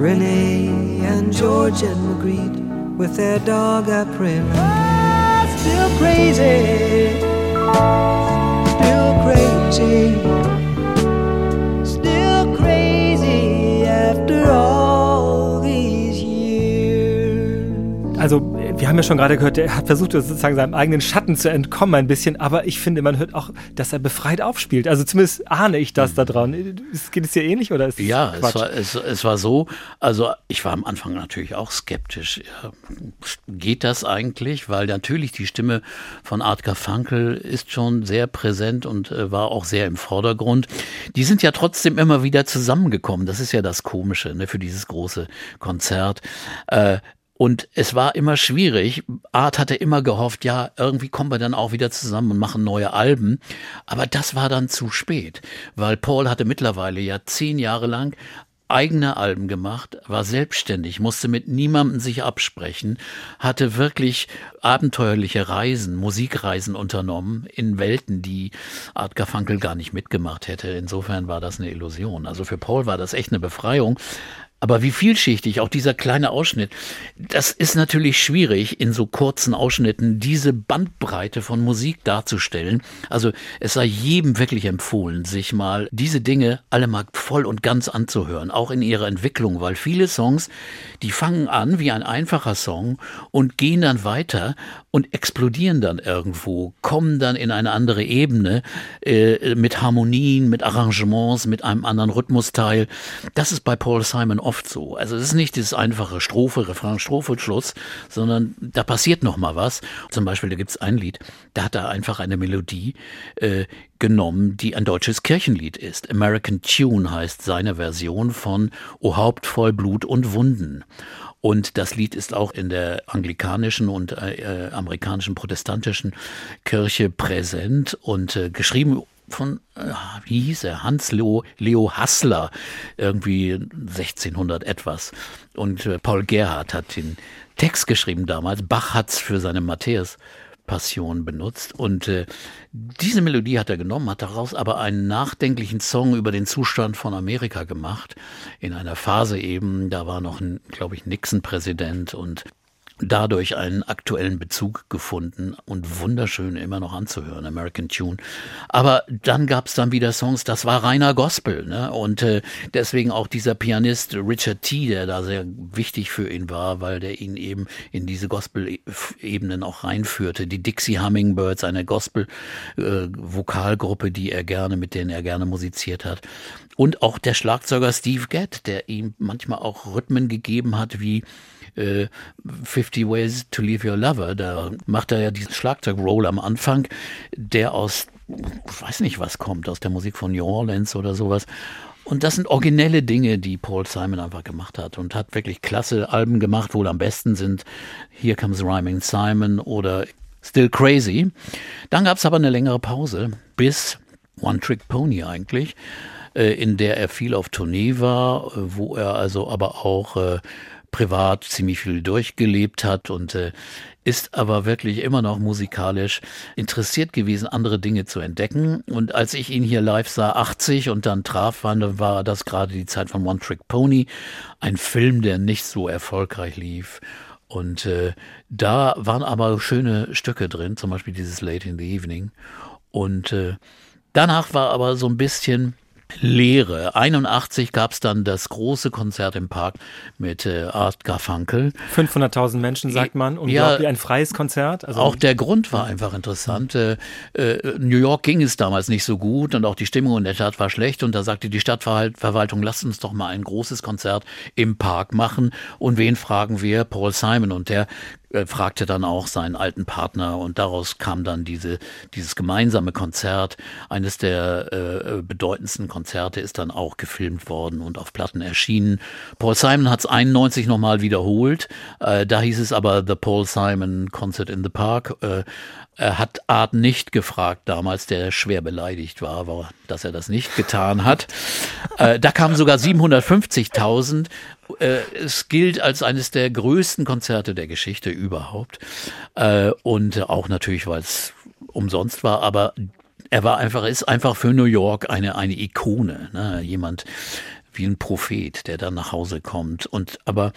Renee and George and Magritte with their dog I pray. Still crazy, still crazy. Haben ja schon gerade gehört, er hat versucht, sozusagen seinem eigenen Schatten zu entkommen ein bisschen, aber ich finde, man hört auch, dass er befreit aufspielt. Also zumindest ahne ich das da dran. Geht es dir ähnlich oder Ja, es war, es, es war so, also ich war am Anfang natürlich auch skeptisch. Ja, geht das eigentlich? Weil natürlich die Stimme von Art Garfunkel ist schon sehr präsent und äh, war auch sehr im Vordergrund. Die sind ja trotzdem immer wieder zusammengekommen. Das ist ja das Komische ne, für dieses große Konzert. Äh, und es war immer schwierig. Art hatte immer gehofft, ja, irgendwie kommen wir dann auch wieder zusammen und machen neue Alben. Aber das war dann zu spät, weil Paul hatte mittlerweile ja zehn Jahre lang eigene Alben gemacht, war selbstständig, musste mit niemandem sich absprechen, hatte wirklich abenteuerliche Reisen, Musikreisen unternommen in Welten, die Art Garfunkel gar nicht mitgemacht hätte. Insofern war das eine Illusion. Also für Paul war das echt eine Befreiung. Aber wie vielschichtig auch dieser kleine Ausschnitt, das ist natürlich schwierig, in so kurzen Ausschnitten diese Bandbreite von Musik darzustellen. Also es sei jedem wirklich empfohlen, sich mal diese Dinge alle mal voll und ganz anzuhören, auch in ihrer Entwicklung, weil viele Songs, die fangen an wie ein einfacher Song und gehen dann weiter und explodieren dann irgendwo, kommen dann in eine andere Ebene äh, mit Harmonien, mit Arrangements, mit einem anderen Rhythmusteil. Das ist bei Paul Simon oft so. Also es ist nicht das einfache Strophe, Refrain, Strophe, Schluss, sondern da passiert noch mal was. Zum Beispiel, da gibt es ein Lied, da hat er einfach eine Melodie, äh, genommen, die ein deutsches Kirchenlied ist. American Tune heißt seine Version von O Haupt voll Blut und Wunden. Und das Lied ist auch in der anglikanischen und äh, äh amerikanischen protestantischen Kirche präsent und äh, geschrieben von, äh, wie hieß er, Hans Leo, Leo Hassler, irgendwie 1600 etwas. Und äh, Paul Gerhardt hat den Text geschrieben damals. Bach hat's für seine Matthäus Passion benutzt. Und äh, diese Melodie hat er genommen, hat daraus aber einen nachdenklichen Song über den Zustand von Amerika gemacht. In einer Phase eben, da war noch, glaube ich, Nixon Präsident und dadurch einen aktuellen Bezug gefunden und wunderschön immer noch anzuhören, American Tune. Aber dann gab es dann wieder Songs, das war reiner Gospel. Ne? Und äh, deswegen auch dieser Pianist Richard T., der da sehr wichtig für ihn war, weil der ihn eben in diese Gospel-Ebenen auch reinführte. Die Dixie Hummingbirds, eine Gospel-Vokalgruppe, äh, die er gerne, mit denen er gerne musiziert hat. Und auch der Schlagzeuger Steve Gadd, der ihm manchmal auch Rhythmen gegeben hat, wie äh, 50 Ways to Leave Your Lover. Da macht er ja diesen Schlagzeugroll am Anfang, der aus, ich weiß nicht was kommt, aus der Musik von New Orleans oder sowas. Und das sind originelle Dinge, die Paul Simon einfach gemacht hat und hat wirklich klasse Alben gemacht. Wohl am besten sind Here Comes Rhyming Simon oder Still Crazy. Dann gab es aber eine längere Pause bis One Trick Pony eigentlich, äh, in der er viel auf Tournee war, äh, wo er also aber auch äh, privat ziemlich viel durchgelebt hat und äh, ist aber wirklich immer noch musikalisch interessiert gewesen, andere Dinge zu entdecken. Und als ich ihn hier live sah, 80 und dann traf, war, war das gerade die Zeit von One Trick Pony, ein Film, der nicht so erfolgreich lief. Und äh, da waren aber schöne Stücke drin, zum Beispiel dieses Late in the Evening. Und äh, danach war aber so ein bisschen Leere. 81 gab es dann das große Konzert im Park mit äh, Art Garfunkel. 500.000 Menschen, sagt man. Unglaublich, ja, ein freies Konzert. Also auch der Grund war einfach interessant. Äh, äh, New York ging es damals nicht so gut und auch die Stimmung in der Stadt war schlecht. Und da sagte die Stadtverwaltung, lasst uns doch mal ein großes Konzert im Park machen. Und wen fragen wir? Paul Simon. Und der äh, fragte dann auch seinen alten Partner und daraus kam dann diese, dieses gemeinsame Konzert. Eines der äh, bedeutendsten Konzerte ist dann auch gefilmt worden und auf Platten erschienen. Paul Simon hat es 91 nochmal wiederholt. Äh, da hieß es aber The Paul Simon Concert in the Park. Äh, er hat Art nicht gefragt damals, der schwer beleidigt war, war dass er das nicht getan hat. Äh, da kamen sogar 750.000 äh, es gilt als eines der größten Konzerte der Geschichte überhaupt. Äh, und auch natürlich, weil es umsonst war, aber er war einfach, ist einfach für New York eine, eine Ikone, ne? jemand wie ein Prophet, der dann nach Hause kommt und aber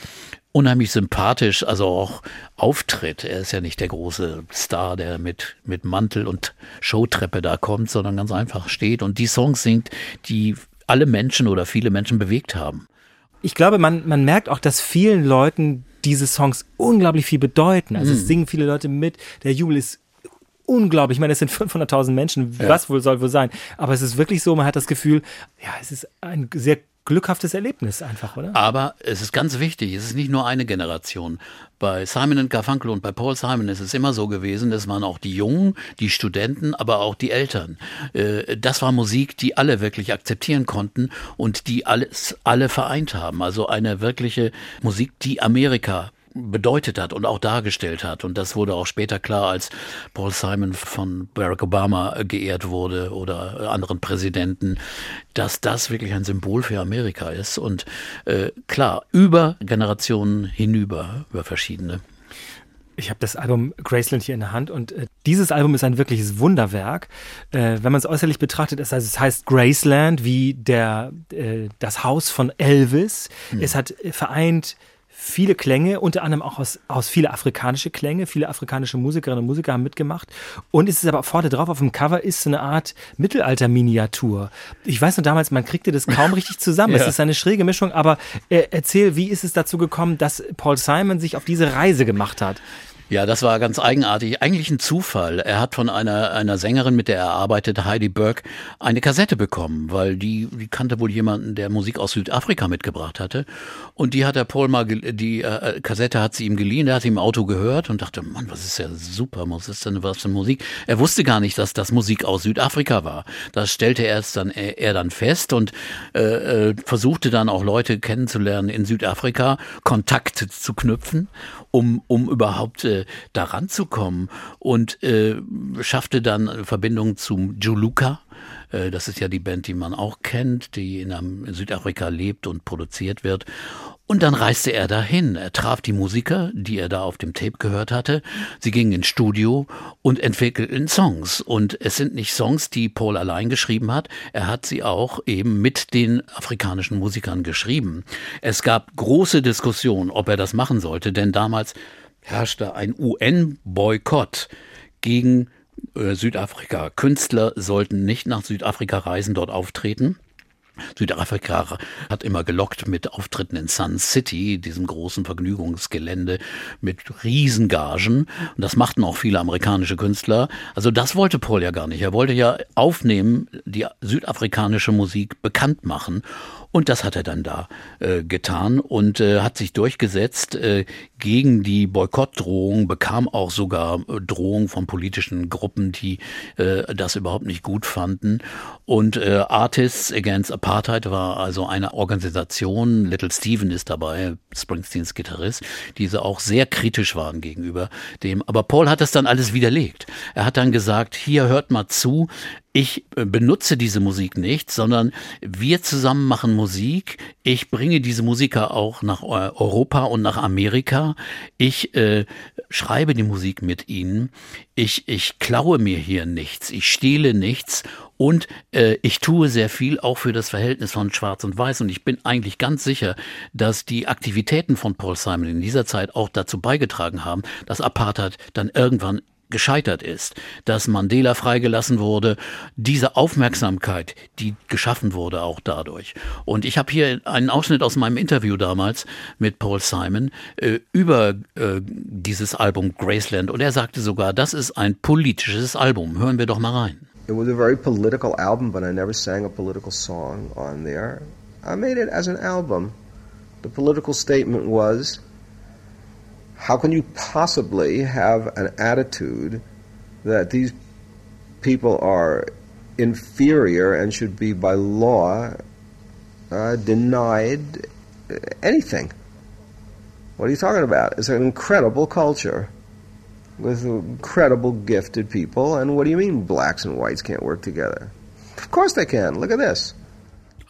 unheimlich sympathisch, also auch auftritt. Er ist ja nicht der große Star, der mit, mit Mantel und Showtreppe da kommt, sondern ganz einfach steht und die Songs singt, die alle Menschen oder viele Menschen bewegt haben ich glaube, man, man merkt auch, dass vielen Leuten diese Songs unglaublich viel bedeuten. Also mhm. es singen viele Leute mit. Der Jubel ist unglaublich. Ich meine, es sind 500.000 Menschen. Ja. Was wohl soll wohl sein? Aber es ist wirklich so, man hat das Gefühl, ja, es ist ein sehr glückhaftes Erlebnis einfach, oder? Aber es ist ganz wichtig, es ist nicht nur eine Generation. Bei Simon Garfunkel und bei Paul Simon ist es immer so gewesen, das waren auch die Jungen, die Studenten, aber auch die Eltern. Äh, das war Musik, die alle wirklich akzeptieren konnten und die alles, alle vereint haben. Also eine wirkliche Musik, die Amerika bedeutet hat und auch dargestellt hat. Und das wurde auch später klar, als Paul Simon von Barack Obama geehrt wurde oder anderen Präsidenten, dass das wirklich ein Symbol für Amerika ist. Und äh, klar, über Generationen hinüber, über verschiedene. Ich habe das Album Graceland hier in der Hand und äh, dieses Album ist ein wirkliches Wunderwerk. Äh, wenn man es äußerlich betrachtet, es, also es heißt Graceland wie der, äh, das Haus von Elvis. Hm. Es hat äh, vereint viele Klänge, unter anderem auch aus, aus viele afrikanische Klänge. Viele afrikanische Musikerinnen und Musiker haben mitgemacht. Und es ist aber vorne drauf auf dem Cover ist so eine Art Mittelalter-Miniatur. Ich weiß noch damals, man kriegte das kaum richtig zusammen. ja. Es ist eine schräge Mischung, aber äh, erzähl, wie ist es dazu gekommen, dass Paul Simon sich auf diese Reise gemacht hat? Ja, das war ganz eigenartig. Eigentlich ein Zufall. Er hat von einer, einer Sängerin, mit der er arbeitet, Heidi Burke, eine Kassette bekommen, weil die, die kannte wohl jemanden, der Musik aus Südafrika mitgebracht hatte. Und die hat der Paul mal, die äh, Kassette hat sie ihm geliehen, der hat sie im Auto gehört und dachte, Mann, was ist ja super, was ist denn was für Musik? Er wusste gar nicht, dass das Musik aus Südafrika war. Das stellte er erst dann, er, er dann fest und äh, äh versuchte dann auch Leute kennenzulernen in Südafrika, Kontakte zu knüpfen um, um überhaupt äh, daran zu kommen und äh, schaffte dann Verbindung zum Juluka. Äh, das ist ja die Band, die man auch kennt, die in Südafrika lebt und produziert wird. Und dann reiste er dahin. Er traf die Musiker, die er da auf dem Tape gehört hatte. Sie gingen ins Studio und entwickelten Songs. Und es sind nicht Songs, die Paul allein geschrieben hat. Er hat sie auch eben mit den afrikanischen Musikern geschrieben. Es gab große Diskussionen, ob er das machen sollte, denn damals herrschte ein UN-Boykott gegen äh, Südafrika. Künstler sollten nicht nach Südafrika reisen, dort auftreten. Südafrika hat immer gelockt mit Auftritten in Sun City, diesem großen Vergnügungsgelände mit Riesengagen. Und das machten auch viele amerikanische Künstler. Also das wollte Paul ja gar nicht. Er wollte ja aufnehmen, die südafrikanische Musik bekannt machen. Und das hat er dann da äh, getan und äh, hat sich durchgesetzt äh, gegen die Boykottdrohung, bekam auch sogar äh, Drohungen von politischen Gruppen, die äh, das überhaupt nicht gut fanden. Und äh, Artists Against Apartheid war also eine Organisation, Little Steven ist dabei, Springsteens Gitarrist, diese auch sehr kritisch waren gegenüber dem. Aber Paul hat das dann alles widerlegt. Er hat dann gesagt, hier hört mal zu, ich äh, benutze diese Musik nicht, sondern wir zusammen machen Musik. Ich bringe diese Musiker auch nach Europa und nach Amerika. Ich äh, schreibe die Musik mit ihnen. Ich, ich klaue mir hier nichts. Ich stehle nichts. Und äh, ich tue sehr viel auch für das Verhältnis von Schwarz und Weiß. Und ich bin eigentlich ganz sicher, dass die Aktivitäten von Paul Simon in dieser Zeit auch dazu beigetragen haben, dass Apartheid dann irgendwann gescheitert ist, dass Mandela freigelassen wurde, diese Aufmerksamkeit, die geschaffen wurde auch dadurch. Und ich habe hier einen Ausschnitt aus meinem Interview damals mit Paul Simon äh, über äh, dieses Album Graceland und er sagte sogar, das ist ein politisches Album. Hören wir doch mal rein. It was a very political album, but I never sang a political song on there. I made it as an album. The political statement was how can you possibly have an attitude that these people are inferior and should be by law uh, denied anything? What are you talking about? It's an incredible culture with incredible gifted people. And what do you mean blacks and whites can't work together? Of course they can. Look at this.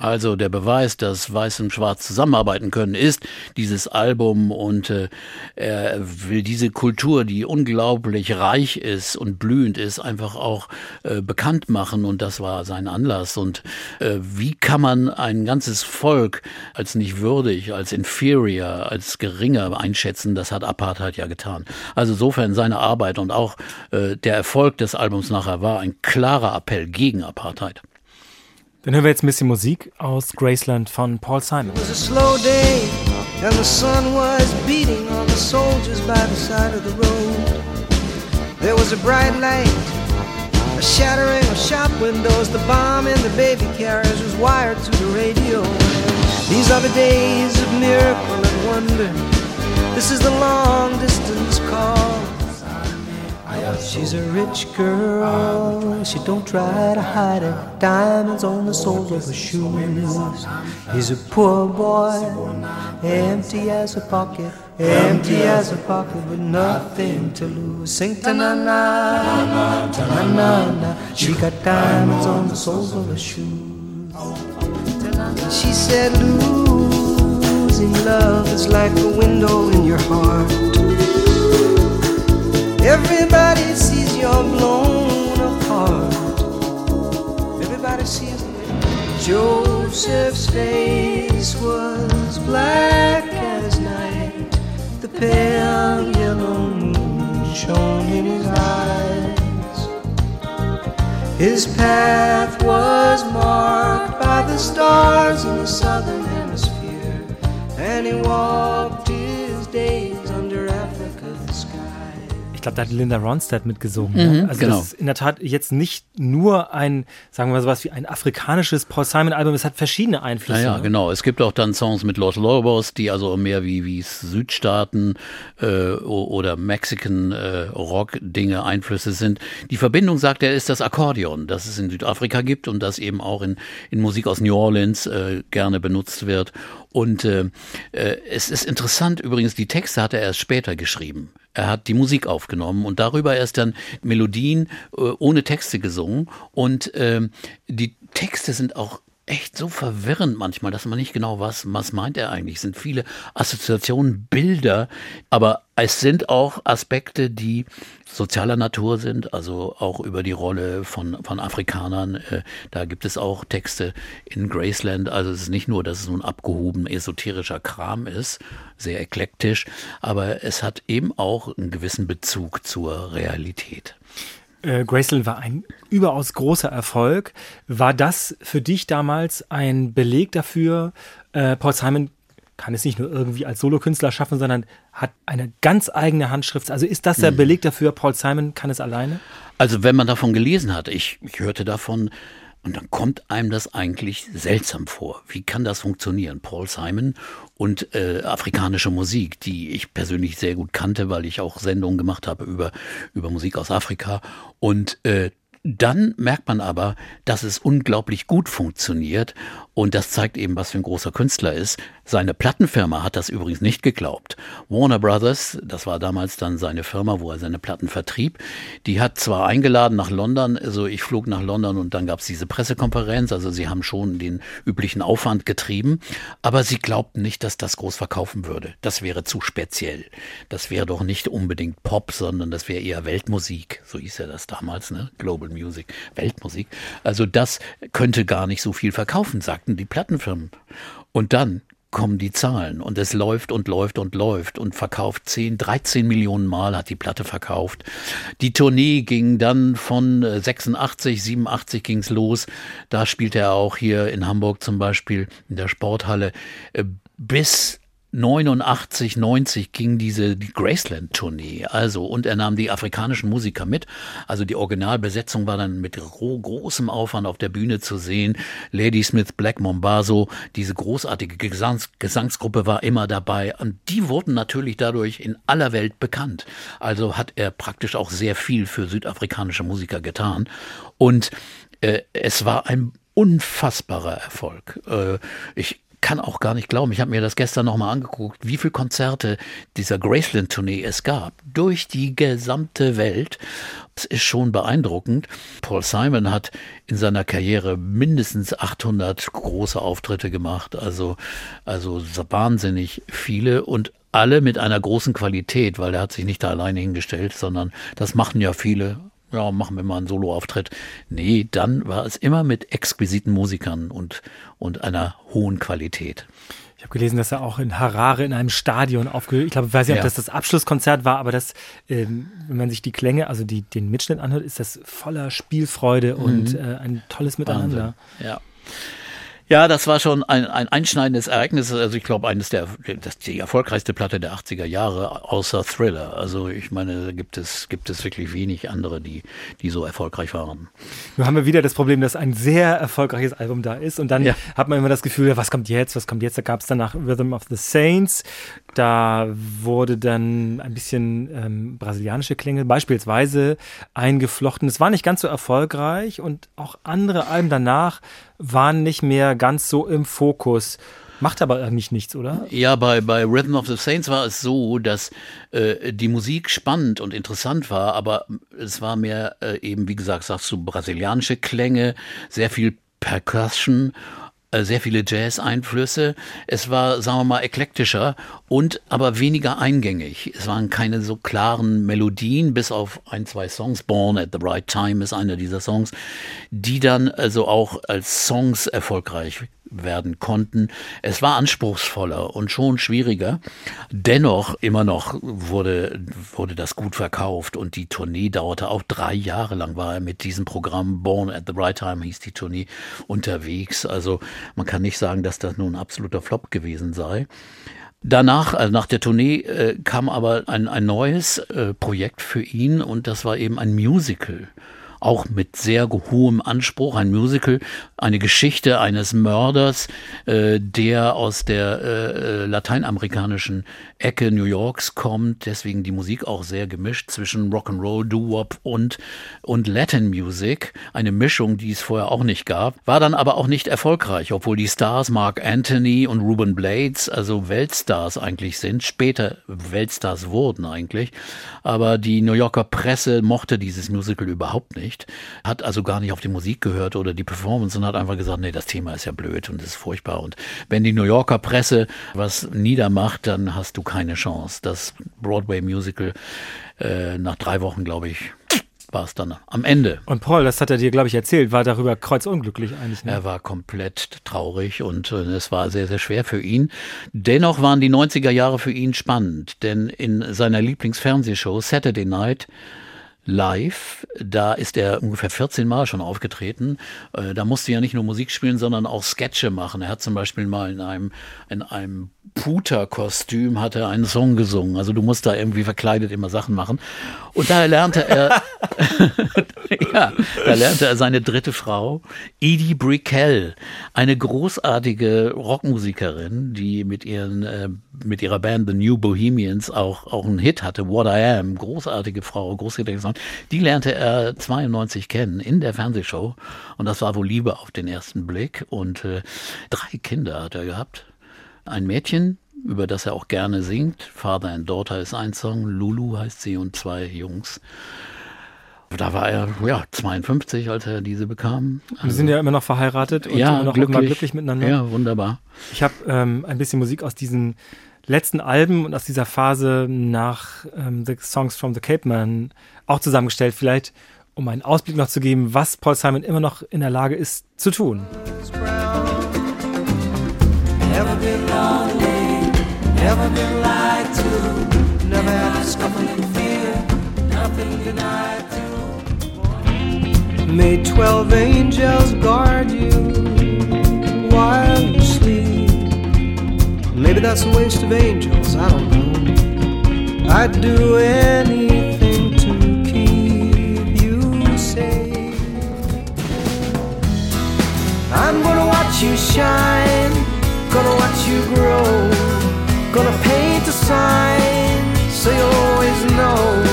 Also der Beweis, dass Weiß und Schwarz zusammenarbeiten können, ist dieses Album und äh, er will diese Kultur, die unglaublich reich ist und blühend ist, einfach auch äh, bekannt machen und das war sein Anlass. Und äh, wie kann man ein ganzes Volk als nicht würdig, als inferior, als geringer einschätzen? Das hat Apartheid ja getan. Also insofern seine Arbeit und auch äh, der Erfolg des Albums nachher war ein klarer Appell gegen Apartheid. Dann hören wir jetzt ein bisschen Musik aus Graceland von Paul Simon. It was a slow day and the sun was beating on the soldiers by the side of the road. There was a bright light, a shattering of shop windows. The bomb in the baby carriage was wired to the radio. These are the days of miracle and wonder. This is the long distance call. She's a rich girl, she don't try to hide it. Diamonds on the soles of her shoes. He's a poor boy, empty as a pocket, empty as a pocket with nothing to lose. Sing ta na na, ta na na na. She got diamonds on the soles of her shoes. She said, losing love is like a window in your heart. Everybody you're blown apart. Everybody sees Joseph's face was black as night. The pale yellow moon shone in his eyes. His path was marked by the stars in the southern hemisphere, and he walked his days. Glaube, da hat Linda Ronstadt mitgesungen. Mhm, ne? Also genau. das ist in der Tat jetzt nicht nur ein, sagen wir mal sowas wie ein afrikanisches Paul Simon Album, es hat verschiedene Einflüsse. Naja, ne? genau. Es gibt auch dann Songs mit Los Lobos, die also mehr wie, wie Südstaaten äh, oder Mexican äh, Rock-Dinge, Einflüsse sind. Die Verbindung, sagt er, ist das Akkordeon, das es in Südafrika gibt und das eben auch in, in Musik aus New Orleans äh, gerne benutzt wird. Und äh, äh, es ist interessant, übrigens, die Texte hat er erst später geschrieben. Er hat die Musik aufgenommen und darüber erst dann Melodien äh, ohne Texte gesungen. Und ähm, die Texte sind auch echt so verwirrend manchmal, dass man nicht genau weiß, was meint er eigentlich. Es sind viele Assoziationen, Bilder, aber es sind auch Aspekte, die sozialer Natur sind, also auch über die Rolle von, von Afrikanern. Äh, da gibt es auch Texte in Graceland. Also es ist nicht nur, dass es so ein abgehoben esoterischer Kram ist, sehr eklektisch, aber es hat eben auch einen gewissen Bezug zur Realität. Äh, Graceland war ein überaus großer Erfolg. War das für dich damals ein Beleg dafür, äh, Paul Simon kann es nicht nur irgendwie als Solokünstler schaffen, sondern hat eine ganz eigene Handschrift. Also ist das der Beleg dafür, Paul Simon kann es alleine? Also wenn man davon gelesen hat, ich, ich hörte davon, und dann kommt einem das eigentlich seltsam vor. Wie kann das funktionieren? Paul Simon und äh, afrikanische Musik, die ich persönlich sehr gut kannte, weil ich auch Sendungen gemacht habe über, über Musik aus Afrika. Und äh, dann merkt man aber, dass es unglaublich gut funktioniert und das zeigt eben, was für ein großer Künstler ist. Seine Plattenfirma hat das übrigens nicht geglaubt. Warner Brothers, das war damals dann seine Firma, wo er seine Platten vertrieb, die hat zwar eingeladen nach London, also ich flog nach London und dann gab es diese Pressekonferenz, also sie haben schon den üblichen Aufwand getrieben, aber sie glaubten nicht, dass das groß verkaufen würde. Das wäre zu speziell. Das wäre doch nicht unbedingt Pop, sondern das wäre eher Weltmusik, so hieß ja das damals, ne? Global Music, Weltmusik. Also das könnte gar nicht so viel verkaufen, sagten die Plattenfirmen. Und dann kommen die Zahlen und es läuft und läuft und läuft und verkauft 10, 13 Millionen Mal hat die Platte verkauft. Die Tournee ging dann von äh, 86, 87 ging's los. Da spielte er auch hier in Hamburg zum Beispiel in der Sporthalle äh, bis 89, 90 ging diese die Graceland-Tournee. Also, und er nahm die afrikanischen Musiker mit. Also die Originalbesetzung war dann mit gro großem Aufwand auf der Bühne zu sehen. Lady Smith, Black Mombaso, diese großartige Gesangs Gesangsgruppe war immer dabei. Und die wurden natürlich dadurch in aller Welt bekannt. Also hat er praktisch auch sehr viel für südafrikanische Musiker getan. Und äh, es war ein unfassbarer Erfolg. Äh, ich kann auch gar nicht glauben. Ich habe mir das gestern nochmal angeguckt, wie viele Konzerte dieser Graceland-Tournee es gab. Durch die gesamte Welt. Das ist schon beeindruckend. Paul Simon hat in seiner Karriere mindestens 800 große Auftritte gemacht. Also, also so wahnsinnig viele und alle mit einer großen Qualität, weil er hat sich nicht da alleine hingestellt, sondern das machen ja viele ja, machen wir mal einen Soloauftritt. Nee, dann war es immer mit exquisiten Musikern und, und einer hohen Qualität. Ich habe gelesen, dass er auch in Harare in einem Stadion aufgehört. Ich glaube, ich weiß nicht, ob Ja. das das Abschlusskonzert war, aber das, ähm, wenn man sich die Klänge, also die, den Mitschnitt anhört, ist das voller Spielfreude und äh, ein tolles Miteinander. Wahnsinn. Ja. Ja, das war schon ein, ein einschneidendes Ereignis. Also ich glaube, eines der, das die erfolgreichste Platte der 80er Jahre, außer Thriller. Also ich meine, da gibt es, gibt es wirklich wenig andere, die, die so erfolgreich waren. Nun haben wir wieder das Problem, dass ein sehr erfolgreiches Album da ist und dann Ja. hat man immer das Gefühl, was kommt jetzt, was kommt jetzt? Da gab es danach Rhythm of the Saints, da wurde dann ein bisschen ähm, brasilianische Klänge beispielsweise eingeflochten. Es war nicht ganz so erfolgreich und auch andere Alben danach waren nicht mehr ganz so im Fokus. Macht aber eigentlich nichts, oder? Ja, bei, bei Rhythm of the Saints war es so, dass äh, die Musik spannend und interessant war, aber es war mehr äh, eben, wie gesagt, sagst du, brasilianische Klänge, sehr viel Percussion sehr viele Jazz-Einflüsse. Es war, sagen wir mal, eklektischer und aber weniger eingängig. Es waren keine so klaren Melodien, bis auf ein, zwei Songs. Born at the Right Time ist einer dieser Songs, die dann also auch als Songs erfolgreich werden konnten. Es war anspruchsvoller und schon schwieriger. Dennoch, immer noch wurde, wurde das gut verkauft und die Tournee dauerte auch drei Jahre lang, war er mit diesem Programm Born at the Right Time hieß die Tournee unterwegs. Also man kann nicht sagen, dass das nun ein absoluter Flop gewesen sei. Danach, also nach der Tournee, äh, kam aber ein, ein neues äh, Projekt für ihn und das war eben ein Musical auch mit sehr hohem Anspruch, ein Musical, eine Geschichte eines Mörders, äh, der aus der äh, lateinamerikanischen Ecke New Yorks kommt, deswegen die Musik auch sehr gemischt zwischen Rock'n'Roll, Doo-Wop und, und Latin Music, eine Mischung, die es vorher auch nicht gab, war dann aber auch nicht erfolgreich, obwohl die Stars Mark Anthony und Ruben Blades, also Weltstars eigentlich sind, später Weltstars wurden eigentlich, aber die New Yorker Presse mochte dieses Musical überhaupt nicht hat also gar nicht auf die Musik gehört oder die Performance und hat einfach gesagt, nee, das Thema ist ja blöd und ist furchtbar. Und wenn die New Yorker Presse was niedermacht, dann hast du keine Chance. Das Broadway-Musical äh, nach drei Wochen, glaube ich, war es dann am Ende. Und Paul, das hat er dir, glaube ich, erzählt, war darüber kreuzunglücklich eigentlich. Ne? Er war komplett traurig und äh, es war sehr, sehr schwer für ihn. Dennoch waren die 90er Jahre für ihn spannend, denn in seiner Lieblingsfernsehshow Saturday Night live. Da ist er ungefähr 14 Mal schon aufgetreten. Äh, da musste er ja nicht nur Musik spielen, sondern auch Sketche machen. Er hat zum Beispiel mal in einem, in einem Puter-Kostüm hat er einen Song gesungen. Also du musst da irgendwie verkleidet immer Sachen machen. Und da lernte er, ja, da lernte er seine dritte Frau, Edie Brickell, eine großartige Rockmusikerin, die mit ihren, äh, mit ihrer Band The New Bohemians auch, auch einen Hit hatte, What I Am, großartige Frau, großartige Song. Die lernte er 92 kennen in der Fernsehshow. Und das war wohl Liebe auf den ersten Blick. Und äh, drei Kinder hat er gehabt ein Mädchen, über das er auch gerne singt. Father and Daughter ist ein Song, Lulu heißt sie und zwei Jungs. Da war er ja 52, als er diese bekam. Also, Wir sind ja immer noch verheiratet und ja, immer noch glücklich. immer glücklich miteinander. Ja, wunderbar. Ich habe ähm, ein bisschen Musik aus diesen letzten Alben und aus dieser Phase nach ähm, The Songs from the Cape Man auch zusammengestellt. Vielleicht, um einen Ausblick noch zu geben, was Paul Simon immer noch in der Lage ist zu tun. May twelve angels guard you while that's a waste of angels, I don't know. I'd do anything to keep you safe. I'm gonna watch you shine Gonna watch you grow. Gonna paint a sign so you'll always know.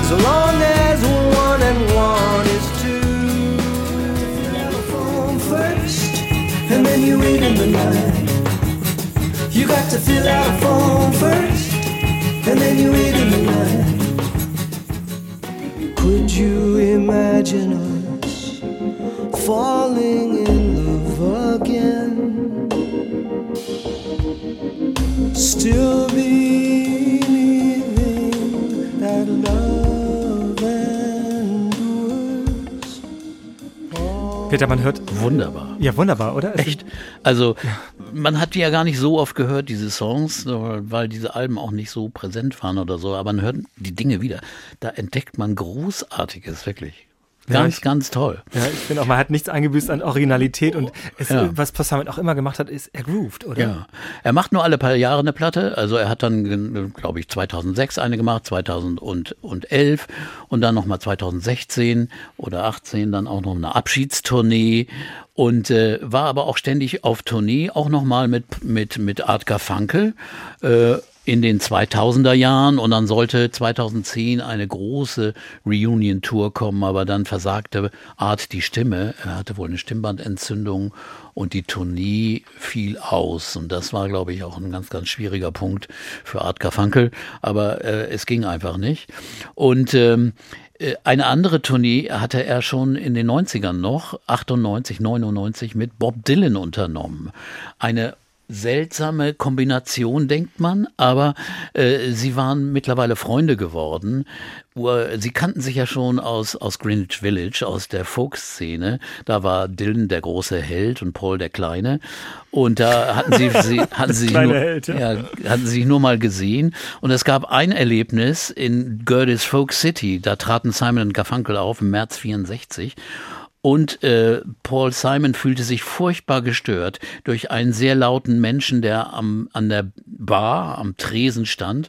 As long as one and one is two. Phone first, and then you wait in the night. You got to fill out a form first, and then you wait in the night. Could you imagine us falling in love again? still believing that love. Peter, man hört. Wunderbar. Ja, wunderbar, oder? Echt? Also, man hat die ja gar nicht so oft gehört, diese Songs, weil diese Alben auch nicht so präsent waren oder so, aber man hört die Dinge wieder. Da entdeckt man Großartiges, wirklich. Ganz, ja, ich, ganz toll. Ja, ich finde auch, man hat nichts eingebüßt an Originalität und es, ja. was Passament auch immer gemacht hat, ist, er grooved, oder? Ja. Er macht nur alle paar Jahre eine Platte. Also er hat dann, glaube ich, 2006 eine gemacht, 2011 und dann nochmal 2016 oder 18 dann auch noch eine Abschiedstournee und äh, war aber auch ständig auf Tournee, auch nochmal mit, mit, mit Art Garfunkel. Äh, in den 2000er Jahren und dann sollte 2010 eine große Reunion-Tour kommen, aber dann versagte Art die Stimme. Er hatte wohl eine Stimmbandentzündung und die Tournee fiel aus. Und das war, glaube ich, auch ein ganz, ganz schwieriger Punkt für Art Garfunkel, aber äh, es ging einfach nicht. Und ähm, äh, eine andere Tournee hatte er schon in den 90ern noch, 98, 99, mit Bob Dylan unternommen. Eine seltsame Kombination, denkt man, aber äh, sie waren mittlerweile Freunde geworden. Sie kannten sich ja schon aus, aus Greenwich Village, aus der Folk-Szene. Da war Dylan der große Held und Paul der Kleine. Und da hatten sie, sie, hatten sie, nur, Held, ja. Ja, hatten sie sich nur mal gesehen. Und es gab ein Erlebnis in Gerdes Folk City. Da traten Simon und Garfunkel auf im März 64. Und äh, Paul Simon fühlte sich furchtbar gestört durch einen sehr lauten Menschen, der am, an der Bar, am Tresen stand.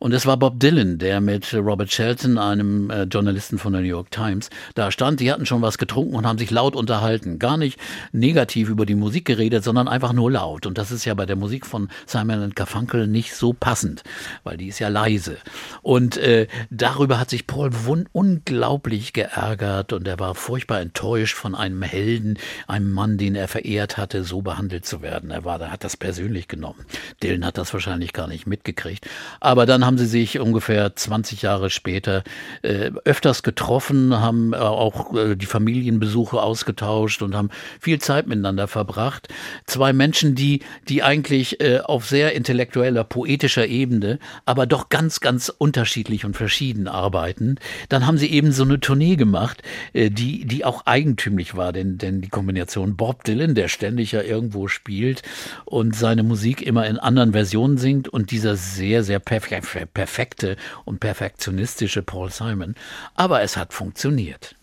Und es war Bob Dylan, der mit Robert Shelton, einem äh, Journalisten von der New York Times, da stand. Die hatten schon was getrunken und haben sich laut unterhalten. Gar nicht negativ über die Musik geredet, sondern einfach nur laut. Und das ist ja bei der Musik von Simon Garfunkel nicht so passend, weil die ist ja leise. Und äh, darüber hat sich Paul unglaublich geärgert und er war furchtbar enttäuscht von einem Helden, einem Mann, den er verehrt hatte, so behandelt zu werden. Er war, hat das persönlich genommen. Dylan hat das wahrscheinlich gar nicht mitgekriegt. Aber dann haben sie sich ungefähr 20 Jahre später äh, öfters getroffen, haben äh, auch äh, die Familienbesuche ausgetauscht und haben viel Zeit miteinander verbracht. Zwei Menschen, die, die eigentlich äh, auf sehr intellektueller, poetischer Ebene, aber doch ganz, ganz unterschiedlich und verschieden arbeiten. Dann haben sie eben so eine Tournee gemacht, äh, die, die auch eigentümlich war, denn, denn die Kombination Bob Dylan, der ständig ja irgendwo spielt und seine Musik immer in anderen Versionen singt und dieser sehr, sehr perfekte und perfektionistische Paul Simon. Aber es hat funktioniert.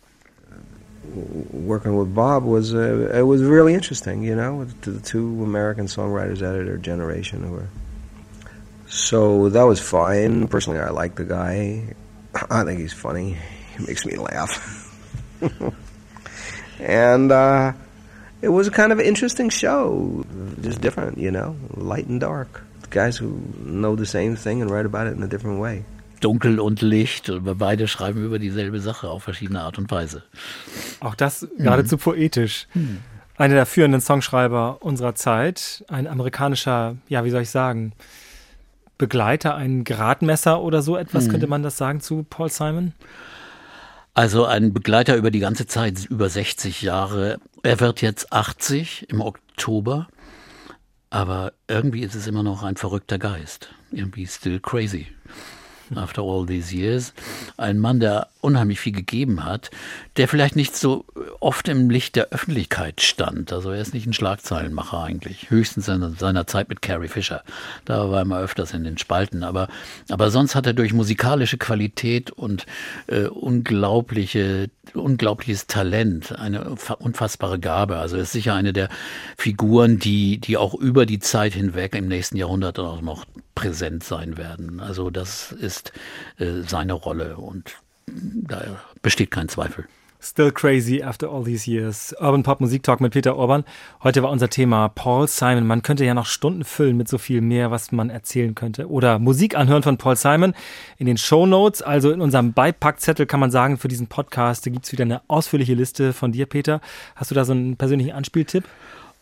working with Bob was uh, it was really interesting, you know, to the two American songwriters out of their generation who were. So that was fine. Personally, I like the guy. I think he's funny. He makes me laugh. and uh, it was a kind of interesting show, just different, you know, light and dark. Guys who know the same thing and write about it in a different way. Dunkel und Licht. Und wir beide schreiben über dieselbe Sache auf verschiedene Art und Weise. Auch das geradezu mhm. poetisch. Mhm. Einer der führenden Songschreiber unserer Zeit, ein amerikanischer, ja, wie soll ich sagen, Begleiter, ein Gradmesser oder so etwas, mhm. könnte man das sagen zu Paul Simon? Also ein Begleiter über die ganze Zeit, über 60 Jahre. Er wird jetzt 80 im Oktober, aber irgendwie ist es immer noch ein verrückter Geist. Irgendwie still crazy after all these years. Ein Mann, der unheimlich viel gegeben hat, der vielleicht nicht so oft im Licht der Öffentlichkeit stand. Also er ist nicht ein Schlagzeilenmacher eigentlich. Höchstens in seiner Zeit mit Carrie Fisher. Da war er mal öfters in den Spalten. Aber, aber sonst hat er durch musikalische Qualität und äh, unglaubliche, unglaubliches Talent, eine unfassbare Gabe. Also er ist sicher eine der Figuren, die, die auch über die Zeit hinweg im nächsten Jahrhundert auch noch präsent sein werden. Also das ist äh, seine Rolle und da besteht kein Zweifel. Still crazy after all these years. Urban Pop Musik Talk mit Peter Orban. Heute war unser Thema Paul Simon. Man könnte ja noch Stunden füllen mit so viel mehr, was man erzählen könnte. Oder Musik anhören von Paul Simon in den Show Notes. Also in unserem Beipackzettel kann man sagen, für diesen Podcast gibt es wieder eine ausführliche Liste von dir, Peter. Hast du da so einen persönlichen Anspieltipp?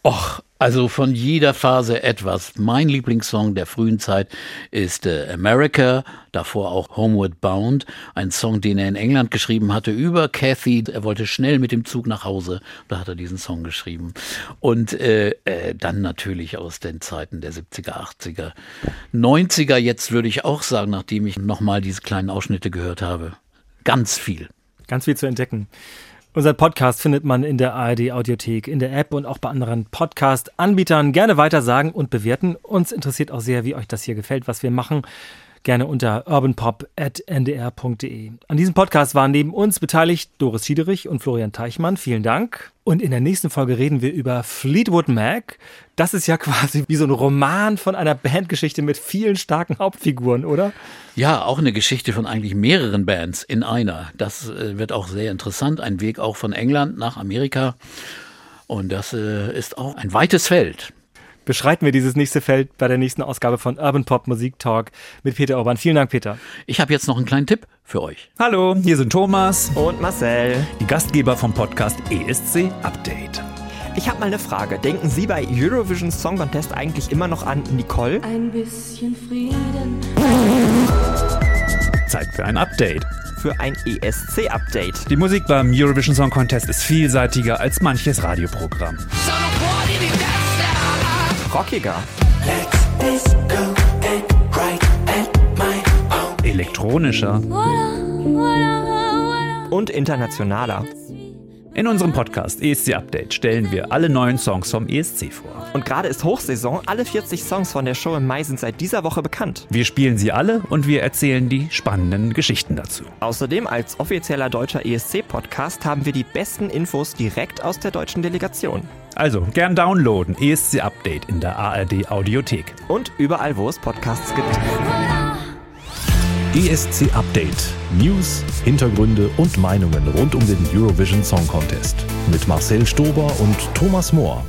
Och, also von jeder Phase etwas. Mein Lieblingssong der frühen Zeit ist äh, America, davor auch Homeward Bound, ein Song, den er in England geschrieben hatte über Kathy. Er wollte schnell mit dem Zug nach Hause, da hat er diesen Song geschrieben. Und äh, äh, dann natürlich aus den Zeiten der 70er, 80er, 90er, jetzt würde ich auch sagen, nachdem ich nochmal diese kleinen Ausschnitte gehört habe. Ganz viel. Ganz viel zu entdecken. Unser Podcast findet man in der ARD Audiothek, in der App und auch bei anderen Podcast-Anbietern. Gerne weitersagen und bewerten. Uns interessiert auch sehr, wie euch das hier gefällt, was wir machen gerne unter urbanpop.ndr.de. An diesem Podcast waren neben uns beteiligt Doris Schiederich und Florian Teichmann. Vielen Dank. Und in der nächsten Folge reden wir über Fleetwood Mac. Das ist ja quasi wie so ein Roman von einer Bandgeschichte mit vielen starken Hauptfiguren, oder? Ja, auch eine Geschichte von eigentlich mehreren Bands in einer. Das äh, wird auch sehr interessant. Ein Weg auch von England nach Amerika. Und das äh, ist auch ein weites Feld beschreiten wir dieses nächste Feld bei der nächsten Ausgabe von Urban Pop Musik Talk mit Peter Orban. Vielen Dank, Peter. Ich habe jetzt noch einen kleinen Tipp für euch. Hallo, hier sind Thomas und Marcel, die Gastgeber vom Podcast ESC Update. Ich habe mal eine Frage. Denken Sie bei Eurovision Song Contest eigentlich immer noch an Nicole? Ein bisschen Frieden. Zeit für ein Update für ein ESC-Update. Die Musik beim Eurovision Song Contest ist vielseitiger als manches Radioprogramm rockiger. Elektronischer. Und internationaler. In unserem Podcast ESC Update stellen wir alle neuen Songs vom ESC vor. Und gerade ist Hochsaison. Alle 40 Songs von der Show im Mai sind seit dieser Woche bekannt. Wir spielen sie alle und wir erzählen die spannenden Geschichten dazu. Außerdem als offizieller deutscher ESC-Podcast haben wir die besten Infos direkt aus der deutschen Delegation. Also gern downloaden ESC Update in der ARD Audiothek. Und überall, wo es Podcasts gibt. ESC Update. News, Hintergründe und Meinungen rund um den Eurovision Song Contest. Mit Marcel Stober und Thomas Mohr.